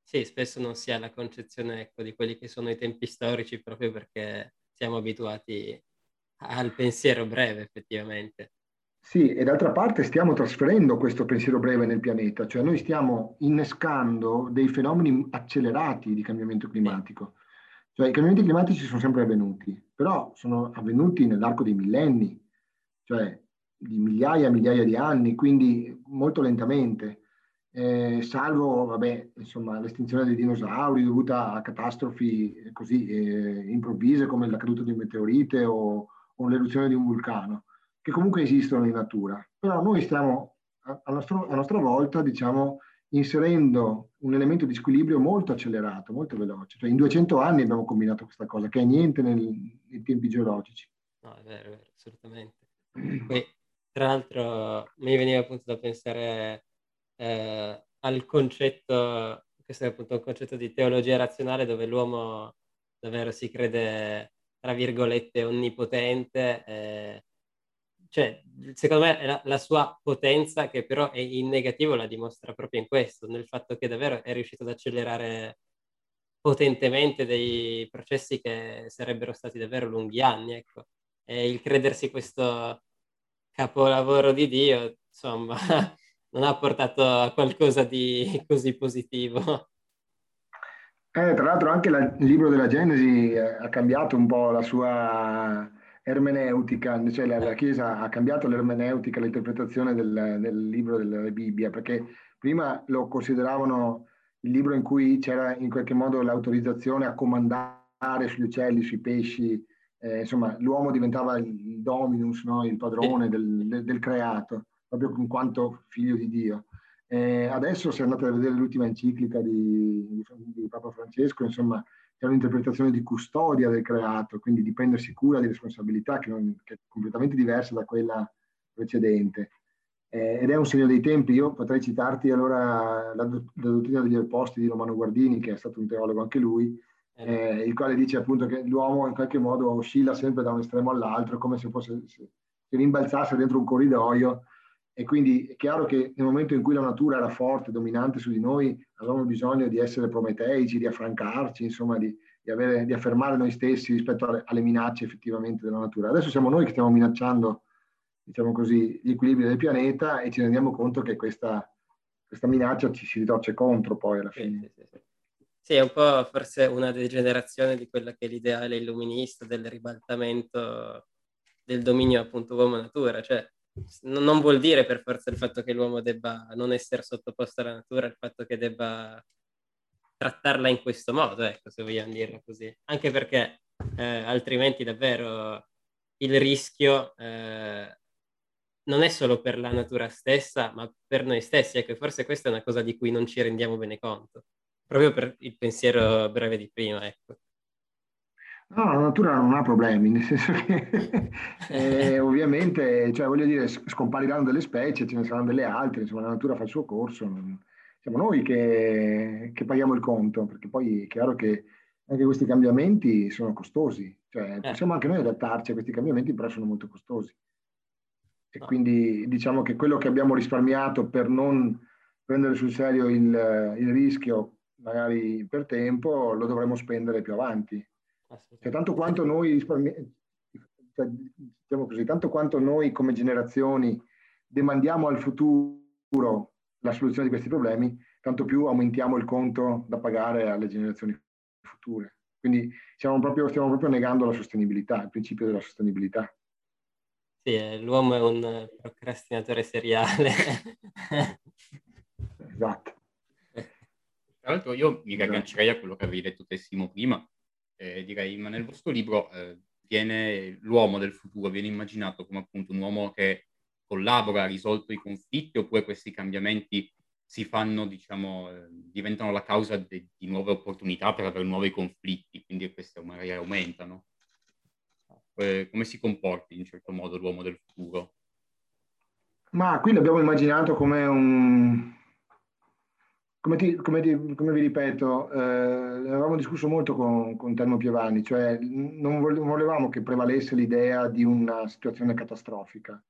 Sì, spesso non si ha la concezione ecco, di quelli che sono i tempi storici proprio perché siamo abituati al pensiero breve effettivamente. Sì, e d'altra parte stiamo trasferendo questo pensiero breve nel pianeta, cioè noi stiamo innescando dei fenomeni accelerati di cambiamento climatico. Cioè i cambiamenti climatici sono sempre avvenuti, però sono avvenuti nell'arco dei millenni, cioè di migliaia e migliaia di anni, quindi molto lentamente, eh, salvo vabbè, insomma, l'estinzione dei dinosauri dovuta a catastrofi così eh, improvvise come la caduta di un meteorite o, o l'eruzione di un vulcano, che comunque esistono in natura. Però noi stiamo a, nostro, a nostra volta, diciamo, inserendo un elemento di squilibrio molto accelerato, molto veloce. Cioè in 200 anni abbiamo combinato questa cosa, che è niente nel, nei tempi geologici. No, è vero, è vero assolutamente. Tra l'altro, mi veniva appunto da pensare eh, al concetto, questo è appunto un concetto di teologia razionale dove l'uomo davvero si crede, tra virgolette, onnipotente. Eh, cioè, secondo me la, la, sua potenza, che però è in negativo, la dimostra proprio in questo, nel fatto che davvero è riuscito ad accelerare potentemente dei processi che sarebbero stati davvero lunghi anni, ecco. E il credersi questo capolavoro di Dio, insomma, non ha portato a qualcosa di così positivo. Eh, tra l'altro anche la, il libro della Genesi eh, ha cambiato un po' la sua ermeneutica, cioè la, la Chiesa ha cambiato l'ermeneutica, l'interpretazione del, del, libro della Bibbia, perché prima lo consideravano il libro in cui c'era in qualche modo l'autorizzazione a comandare sugli uccelli, sui pesci, eh, insomma l'uomo diventava il dominus, no? il padrone del, del, creato, proprio in quanto figlio di Dio. Eh, adesso se andate a vedere l'ultima enciclica di, di, di Papa Francesco, insomma c'è un'interpretazione di custodia del creato, quindi di prendersi cura di responsabilità che, non, che è completamente diversa da quella precedente. Eh, ed è un segno dei tempi. Io potrei citarti allora la, la dottrina degli opposti di Romano Guardini, che è stato un teologo anche lui, eh, il quale dice appunto che l'uomo in qualche modo oscilla sempre da un estremo all'altro, come se fosse se, se rimbalzasse dentro un corridoio. E quindi è chiaro che nel momento in cui la natura era forte, dominante su di noi, avevamo bisogno di essere prometeici, di affrancarci, insomma, di, di, avere, di affermare noi stessi rispetto alle, alle, minacce effettivamente della natura. Adesso siamo noi che stiamo minacciando, diciamo così, gli equilibri del pianeta e ci rendiamo conto che questa, questa minaccia ci si ritorce contro poi alla fine. Sì, sì, sì. Sì, è un po' forse una degenerazione di quella che è l'ideale illuminista del ribaltamento del dominio appunto uomo-natura, cioè non vuol dire per forza il fatto che l'uomo debba non essere sottoposto alla natura, il fatto che debba trattarla in questo modo, ecco, se vogliamo dirla così. Anche perché eh, altrimenti davvero il rischio eh, non è solo per la natura stessa, ma per noi stessi. Ecco, forse questa è una cosa di cui non ci rendiamo bene conto proprio per il pensiero breve di prima, ecco. No, la natura non ha problemi, nel senso che eh, ovviamente, cioè voglio dire, scompariranno delle specie, ce ne saranno delle altre, insomma la natura fa il suo corso, siamo noi che, che paghiamo il conto, perché poi è chiaro che anche questi cambiamenti sono costosi, cioè eh. possiamo anche noi adattarci a questi cambiamenti, però sono molto costosi. E quindi diciamo che quello che abbiamo risparmiato per non prendere sul serio il, il rischio magari per tempo, lo dovremo spendere più avanti. Cioè, tanto quanto noi cioè, diciamo così, tanto quanto noi come generazioni demandiamo al futuro la soluzione di questi problemi, tanto più aumentiamo il conto da pagare alle generazioni future. Quindi proprio, stiamo proprio negando la sostenibilità, il principio della sostenibilità. Sì, eh, l'uomo è un procrastinatore seriale. esatto. Tra l'altro io mi aggancerei a quello che avevi detto te Simo prima, eh, direi, ma nel vostro libro eh, viene l'uomo del futuro, viene immaginato come appunto un uomo che collabora, ha risolto i conflitti, oppure questi cambiamenti si fanno, diciamo, eh, diventano la causa de- di nuove opportunità per avere nuovi conflitti, quindi queste magari aumentano. Eh, come si comporta in certo modo l'uomo del futuro? Ma qui l'abbiamo immaginato come un, come, ti, come, ti, come, vi ripeto, eh, avevamo discusso molto con, con Telmo Piovani, cioè non volevamo che prevalesse l'idea di una situazione catastrofica,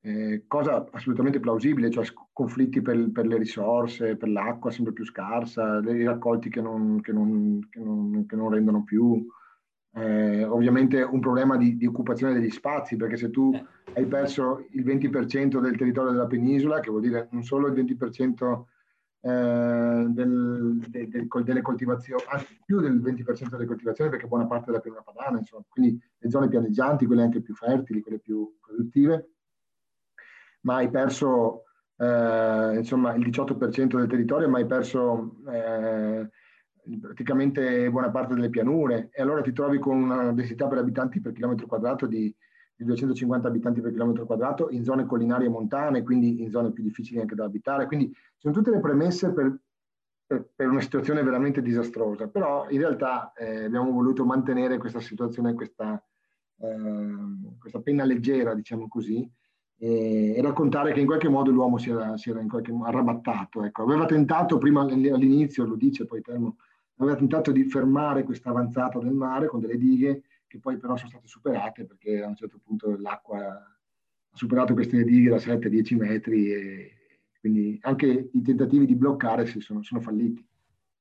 eh, cosa assolutamente plausibile, cioè conflitti per, per, le risorse, per l'acqua sempre più scarsa, i raccolti che non, che non, che non, che non rendono più, eh, ovviamente un problema di, di, occupazione degli spazi, perché se tu eh. hai perso il 20% del territorio della penisola, che vuol dire non solo il 20% eh, del, de, de, delle coltivazioni, anzi più del 20% delle coltivazioni perché buona parte della pianura padana, insomma, quindi le zone pianeggianti, quelle anche più fertili, quelle più produttive, ma hai perso eh, insomma il 18% del territorio, ma hai perso eh, praticamente buona parte delle pianure. E allora ti trovi con una densità per abitanti per chilometro quadrato di, di 250 abitanti per chilometro quadrato in zone collinari e montane, quindi in zone più difficili anche da abitare. Quindi sono tutte le premesse per, per, per una situazione veramente disastrosa, però in realtà eh, abbiamo voluto mantenere questa situazione, questa, eh, questa penna leggera, diciamo così, e, e, raccontare che in qualche modo l'uomo si era, si era in qualche modo arrabattato. Ecco. Aveva tentato prima all'inizio, lo dice poi Termo, aveva tentato di fermare questa avanzata del mare con delle dighe che poi però sono state superate perché a un certo punto l'acqua ha superato queste dighe da 7-10 metri e quindi anche i tentativi di bloccare si sono, sono falliti.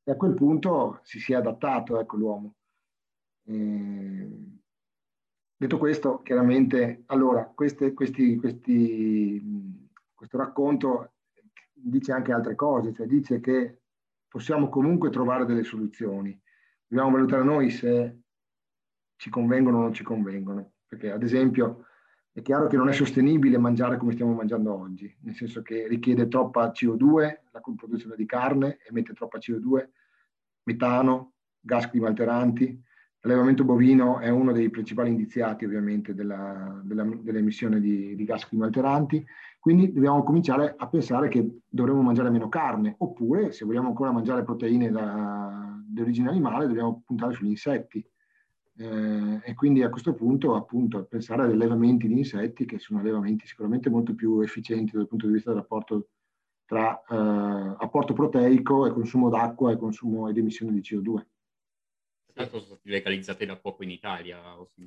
E a quel punto si, si è adattato ecco, l'uomo. E... Detto questo, chiaramente, allora, queste, questi, questi, questo racconto dice anche altre cose, cioè dice che possiamo comunque trovare delle soluzioni. Dobbiamo valutare noi se ci convengono o non ci convengono. Perché ad esempio è chiaro che non è sostenibile mangiare come stiamo mangiando oggi, nel senso che richiede troppa CO2, la produzione di carne emette troppa CO2, metano, gas climalteranti. L'allevamento bovino è uno dei principali indiziati ovviamente della, della, dell'emissione di, di gas climalteranti, quindi dobbiamo cominciare a pensare che dovremmo mangiare meno carne, oppure se vogliamo ancora mangiare proteine da, di origine animale dobbiamo puntare sugli insetti eh, e quindi a questo punto appunto pensare ad allevamenti di insetti che sono allevamenti sicuramente molto più efficienti dal punto di vista del rapporto tra eh, apporto proteico e consumo d'acqua e consumo ed emissione di CO2. Tanto sono stati legalizzati da poco in Italia,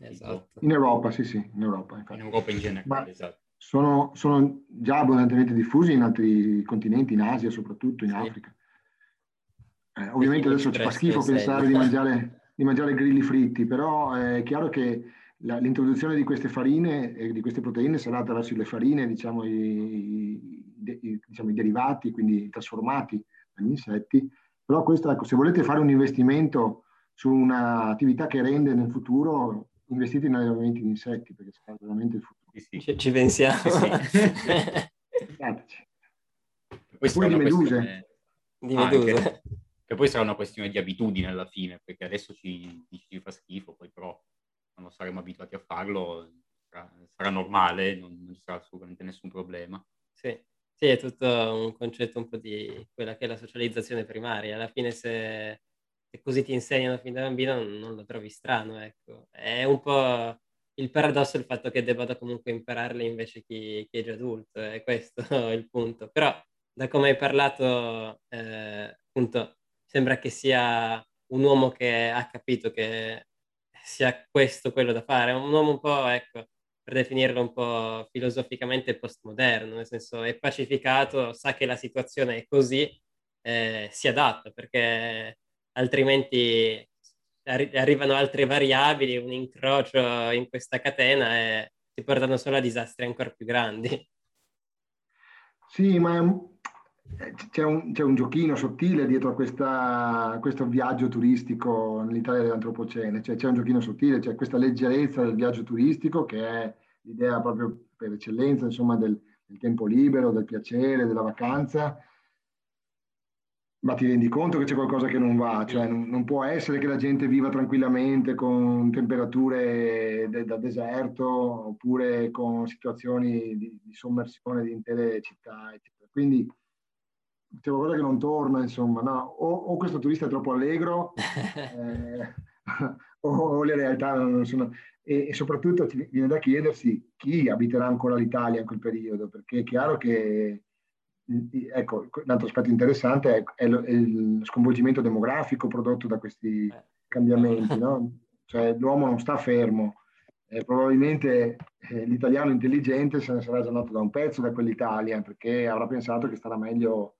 esatto. In Europa, sì, sì, in Europa. Infatti. In Europa in generale, esatto. Sono, sono, già abbondantemente diffusi in altri continenti, in Asia soprattutto, in sì. Africa. Eh, ovviamente adesso ci fa schifo pensare di mangiare di mangiare grilli fritti, però è chiaro che la, l'introduzione di queste farine e di queste proteine sarà attraverso le farine, diciamo i, i, diciamo, i derivati, quindi trasformati dagli insetti. Però questo, ecco, se volete fare un investimento su un'attività che rende nel futuro, investite in allevamenti di insetti, perché sarà veramente il futuro. Sì, sì. Ci pensiamo. Sì, Oppure di meduse. Di meduse. Ah, che poi sarà una questione di abitudine alla fine, perché adesso ci, ci fa schifo, poi però quando saremo abituati a farlo sarà, sarà normale, non, non ci sarà assolutamente nessun problema. Sì. sì, è tutto un concetto un po' di quella che è la socializzazione primaria. Alla fine se, se così ti insegnano fin da bambino non, lo trovi strano, ecco. È un po' il paradosso il fatto che debba comunque impararle invece chi, chi, è già adulto, è questo il punto. Però da come hai parlato, eh, appunto, sembra che sia un uomo che ha capito che sia questo quello da fare, un uomo un po', ecco, per definirlo un po' filosoficamente postmoderno, nel senso è pacificato, sa che la situazione è così, eh, si adatta, perché altrimenti arri- arrivano altre variabili, un incrocio in questa catena e si portano solo a disastri ancora più grandi. Sì, ma c'è un, c'è un, giochino sottile dietro a questa, questo viaggio turistico nell'Italia dell'Antropocene, cioè c'è un giochino sottile, c'è questa leggerezza del viaggio turistico che è l'idea proprio per eccellenza insomma, del, del tempo libero, del piacere, della vacanza, ma ti rendi conto che c'è qualcosa che non va, cioè non, non può essere che la gente viva tranquillamente con temperature de, da deserto oppure con situazioni di, di sommersione di intere città, eccetera. Quindi c'è qualcosa che non torna, insomma, no? o, o questo turista è troppo allegro, eh, o, o, le realtà non sono... E, e, soprattutto ti viene da chiedersi chi abiterà ancora l'Italia in quel periodo, perché è chiaro che, ecco, un altro aspetto interessante è, è, lo, è il sconvolgimento demografico prodotto da questi eh. cambiamenti, no? Cioè l'uomo non sta fermo, eh, probabilmente eh, l'italiano intelligente se ne sarà già andato da un pezzo da quell'Italia perché avrà pensato che starà meglio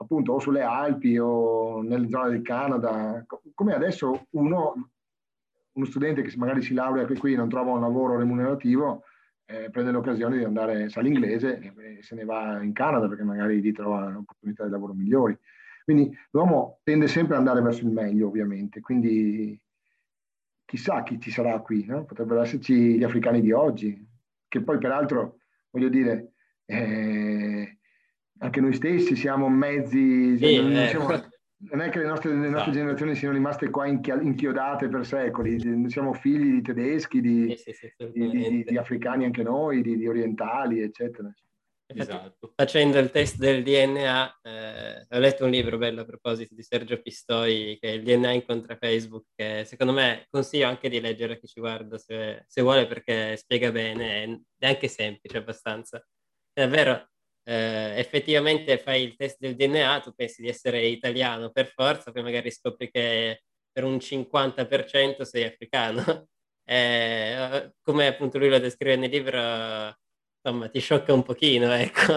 appunto o sulle Alpi o nelle zone del Canada, come adesso uno, uno studente che magari si laurea qui, qui non trova un lavoro remunerativo, eh, prende l'occasione di andare, sa l'inglese e se ne va in Canada perché magari lì trova opportunità di lavoro migliori. Quindi l'uomo tende sempre ad andare verso il meglio, ovviamente, quindi chissà chi ci sarà qui, no? potrebbero esserci gli africani di oggi, che poi peraltro, voglio dire, eh, anche noi stessi siamo mezzi, sì, non, eh. siamo, non è che le nostre, le nostre esatto. generazioni siano rimaste qua inchiodate per secoli, siamo figli di tedeschi, di, sì, sì, di, di africani anche noi, di, orientali, eccetera. Esatto. Facendo il test del DNA, eh, ho letto un libro bello a proposito di Sergio Pistoi, che è il DNA incontra Facebook, che secondo me consiglio anche di leggere a chi ci guarda se, se vuole perché spiega bene, è anche semplice abbastanza. È davvero, eh, effettivamente fai il test del DNA, tu pensi di essere italiano per forza, poi magari scopri che per un 50% sei africano. eh, come appunto lui lo descrive nel libro insomma, ti sciocca un pochino, ecco.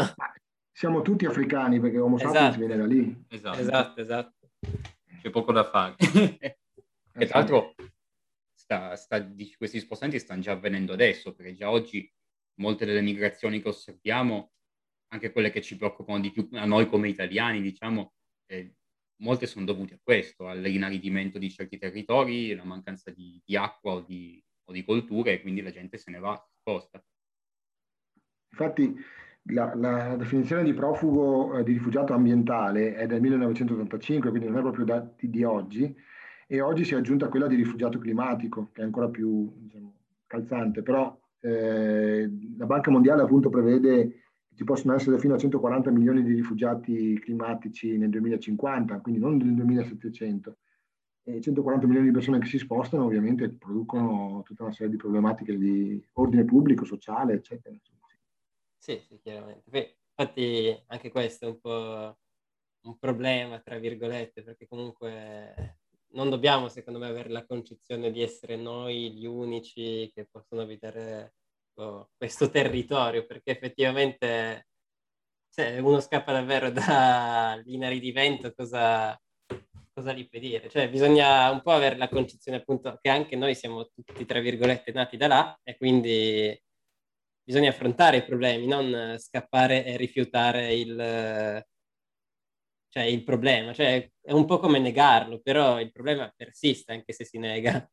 Siamo tutti africani perché Homo esatto. sapiens viene da lì. Esatto, esatto. esatto. C'è poco da fare. e tra l'altro sta, sta, questi spostamenti stanno già avvenendo adesso, perché già oggi molte delle migrazioni che osserviamo, anche quelle che ci preoccupano di più a noi come italiani, diciamo, eh, molte sono dovute a questo, all'inaridimento di certi territori, la mancanza di, di acqua o di, o di colture, e quindi la gente se ne va, sposta. Infatti la, la definizione di profugo, eh, di rifugiato ambientale è del 1985, quindi non è proprio da, di, di, oggi, e oggi si è aggiunta quella di rifugiato climatico, che è ancora più diciamo, calzante, però eh, la Banca Mondiale appunto prevede ci possono essere fino a 140 milioni di rifugiati climatici nel 2050, quindi non nel 2700. E 140 milioni di persone che si spostano ovviamente producono tutta una serie di problematiche di ordine pubblico, sociale, eccetera. Sì, sì, chiaramente. Beh, infatti anche questo è un po' un problema, tra virgolette, perché comunque non dobbiamo, secondo me, avere la concezione di essere noi gli unici che possono abitare oh, questo territorio, perché effettivamente se uno scappa davvero dall'inaridimento, cosa, cosa gli puoi dire? Cioè, bisogna un po' avere la concezione appunto che anche noi siamo tutti, tra virgolette, nati da là e quindi bisogna affrontare i problemi, non scappare e rifiutare il, cioè, il problema. Cioè, è un po' come negarlo, però il problema persiste anche se si nega.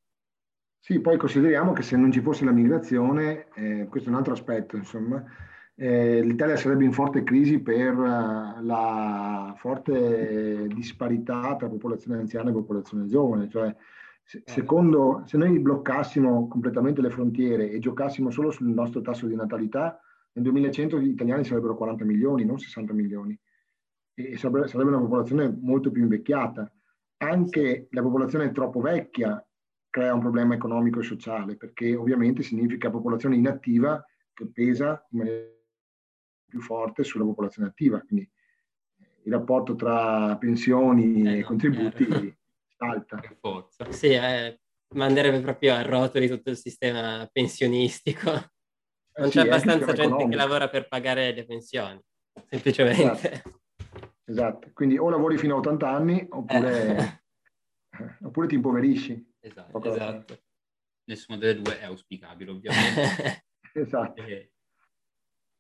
Sì, poi consideriamo che se non ci fosse la migrazione, eh, questo è un altro aspetto, insomma, eh, l'Italia sarebbe in forte crisi per uh, la forte disparità tra popolazione anziana e popolazione giovane, cioè eh. secondo, se noi bloccassimo completamente le frontiere e giocassimo solo sul nostro tasso di natalità, nel 2100 gli italiani sarebbero 40 milioni, non 60 milioni. E sarebbe, sarebbe una popolazione molto più invecchiata. Anche la popolazione troppo vecchia crea un problema economico e sociale, perché ovviamente significa popolazione inattiva che pesa in maniera più forte sulla popolazione attiva. Quindi il rapporto tra pensioni eh, e contributi alta. Per forza. Sì, eh, manderebbe proprio a rotoli tutto il sistema pensionistico. Non eh c'è abbastanza gente economico. che lavora per pagare le pensioni, semplicemente. Esatto. esatto. Quindi o lavori fino a 80 anni oppure, eh. oppure ti impoverisci. Esatto, esatto. Nessuna delle due è auspicabile, ovviamente. esatto. E,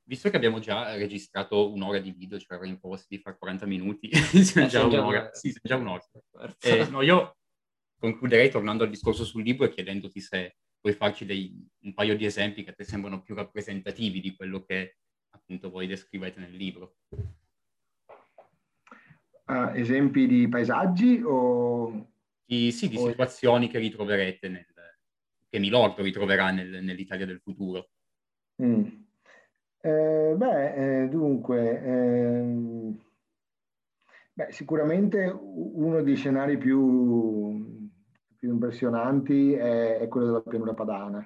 visto che abbiamo già registrato un'ora di video, cioè avrei proposto di fare 40 minuti, siamo già un'ora. Sì, già un'ora. Eh, no, io concluderei tornando al discorso sul libro e chiedendoti se puoi farci dei, un paio di esempi che ti sembrano più rappresentativi di quello che appunto voi descrivete nel libro. Uh, esempi di paesaggi o... Di, sì, di situazioni che ritroverete, nel, che Milordo ritroverà nel, nell'Italia del futuro. Mm. Eh, beh, eh, dunque, ehm, beh, sicuramente uno dei scenari più, più impressionanti è, è, quello della pianura padana.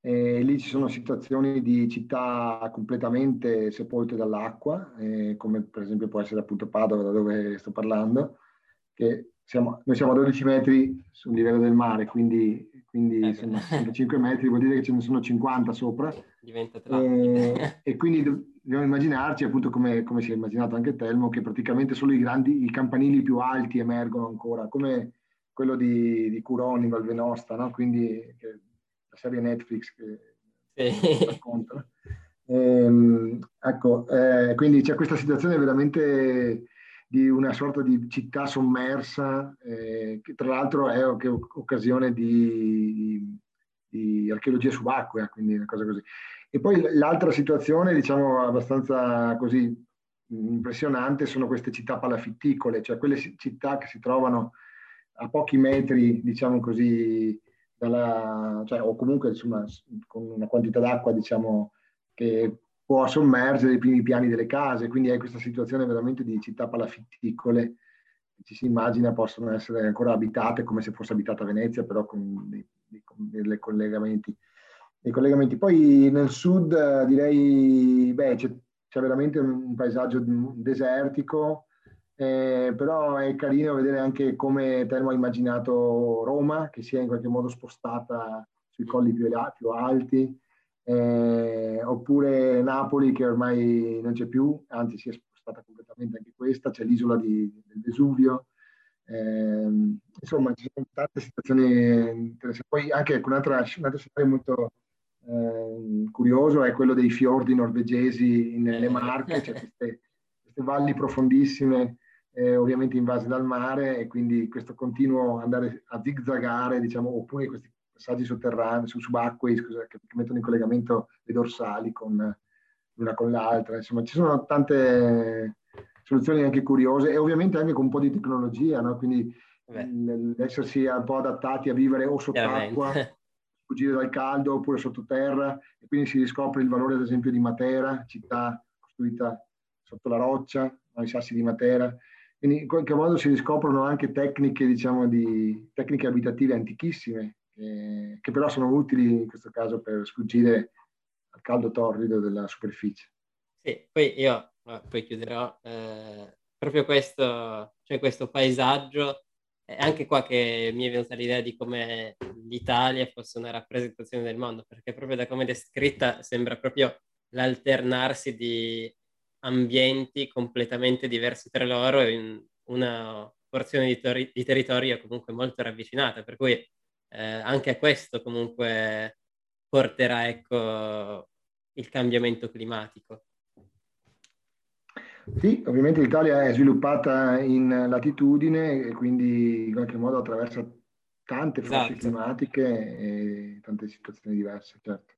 Lì ci sono situazioni di città completamente sepolte dall'acqua, eh, come per esempio può essere appunto Padova, da dove sto parlando, che siamo, noi siamo a 12 metri sul livello del mare, quindi, quindi eh, sono 65 metri, vuol dire che ce ne sono 50 sopra. Diventa e, e quindi dobbiamo immaginarci, appunto come, come, si è immaginato anche Telmo, che praticamente solo i, grandi, i campanili più alti emergono ancora, come quello di, di Curoni, Valvenosta, no? quindi la serie Netflix che sì. racconta. Ehm, ecco, eh, quindi c'è questa situazione veramente di una sorta di città sommersa, eh, che tra l'altro è anche occasione di, di, archeologia subacquea, quindi una cosa così. E poi l'altra situazione, diciamo, abbastanza così impressionante sono queste città palafitticole, cioè quelle città che si trovano a pochi metri, diciamo così, dalla, cioè, o comunque insomma, con una quantità d'acqua diciamo, che può sommergere i primi piani delle case, quindi è questa situazione veramente di città palafitticole ci si immagina possono essere ancora abitate come se fosse abitata Venezia, però con dei, dei, collegamenti, dei collegamenti. Poi nel sud direi, beh, c'è, c'è veramente un paesaggio desertico, eh, però è carino vedere anche come Telmo ha immaginato Roma, che si è in qualche modo spostata sui colli più, più alti, eh, oppure Napoli che ormai non c'è più, anzi si è spostata completamente anche questa, c'è l'isola di, del Vesuvio, eh, insomma ci sono tante situazioni interessanti. Poi anche un altro, un altro scenario molto eh, curioso è quello dei fiordi norvegesi nelle Marche, cioè queste, queste valli profondissime eh, ovviamente invase dal mare e quindi questo continuo andare a zigzagare, diciamo, oppure questi passaggi sotterranei, su, subacquei, scusa, che, che, mettono in collegamento le dorsali con l'una con l'altra. Insomma, ci sono tante soluzioni anche curiose e ovviamente anche con un po' di tecnologia, no? quindi l'essersi un po' adattati a vivere o sott'acqua, fuggire dal caldo oppure sottoterra e quindi si riscopre il valore ad esempio di Matera, città costruita sotto la roccia, i sassi di Matera. Quindi in qualche modo si riscoprono anche tecniche, diciamo, di tecniche abitative antichissime, eh, che però sono utili in questo caso per sfuggire al caldo torrido della superficie. Sì, poi io poi chiuderò eh, proprio questo, cioè questo paesaggio. È anche qua che mi è venuta l'idea di come l'Italia fosse una rappresentazione del mondo, perché proprio da come è descritta sembra proprio l'alternarsi di ambienti completamente diversi tra loro in una porzione di, tori- di territorio comunque molto ravvicinata, per cui eh, anche a questo comunque porterà ecco, il cambiamento climatico. Sì, ovviamente l'Italia è sviluppata in latitudine e quindi in qualche modo attraversa tante fasce esatto. climatiche e tante situazioni diverse, certo.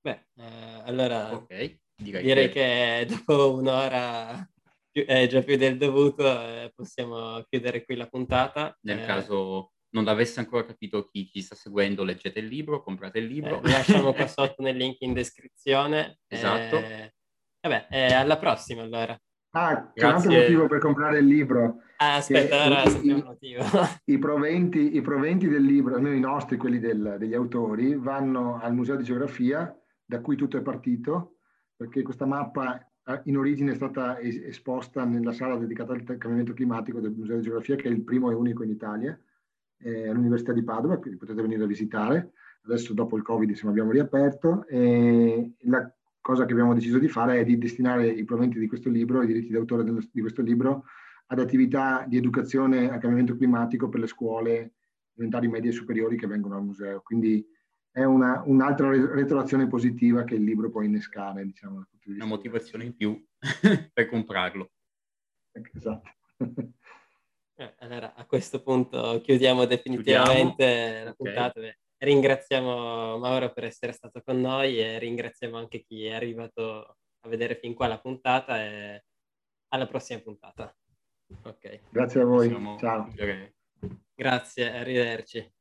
Beh, eh, allora okay. direi, direi che... che... dopo un'ora è già più del dovuto eh, possiamo chiudere qui la puntata. Nel eh, caso non l'avesse ancora capito chi ci sta seguendo, leggete il libro, comprate il libro. Eh, lasciamo qua sotto nel link in descrizione. Esatto. Eh, vabbè, eh, alla prossima allora. Ah, c'è un altro motivo per comprare il libro. Ah, aspetta, allora i, motivo. I proventi, I proventi del libro, almeno i nostri, quelli del, degli autori, vanno al Museo di Geografia, da cui tutto è partito, perché questa mappa eh, in origine è stata esposta nella sala dedicata al cambiamento climatico del Museo di Geografia, che è il primo e unico in Italia eh, all'Università di Padova, quindi potete venire a visitare. Adesso dopo il Covid insomma, abbiamo riaperto e la cosa che abbiamo deciso di fare è di destinare i proventi di questo libro, i diritti d'autore di questo libro, ad attività di educazione al cambiamento climatico per le scuole elementari, medie e superiori che vengono al museo. Quindi è una, un'altra retroazione positiva che il libro può innescare. Diciamo, una motivazione in più per comprarlo. Esatto. Eh, allora, a questo punto chiudiamo definitivamente chiudiamo. la puntata. Okay. Ringraziamo Mauro per essere stato con noi e ringraziamo anche chi è arrivato a vedere fin qua la puntata e alla prossima puntata. Ok. Grazie a voi. Siamo... Ciao. Grazie, arrivederci.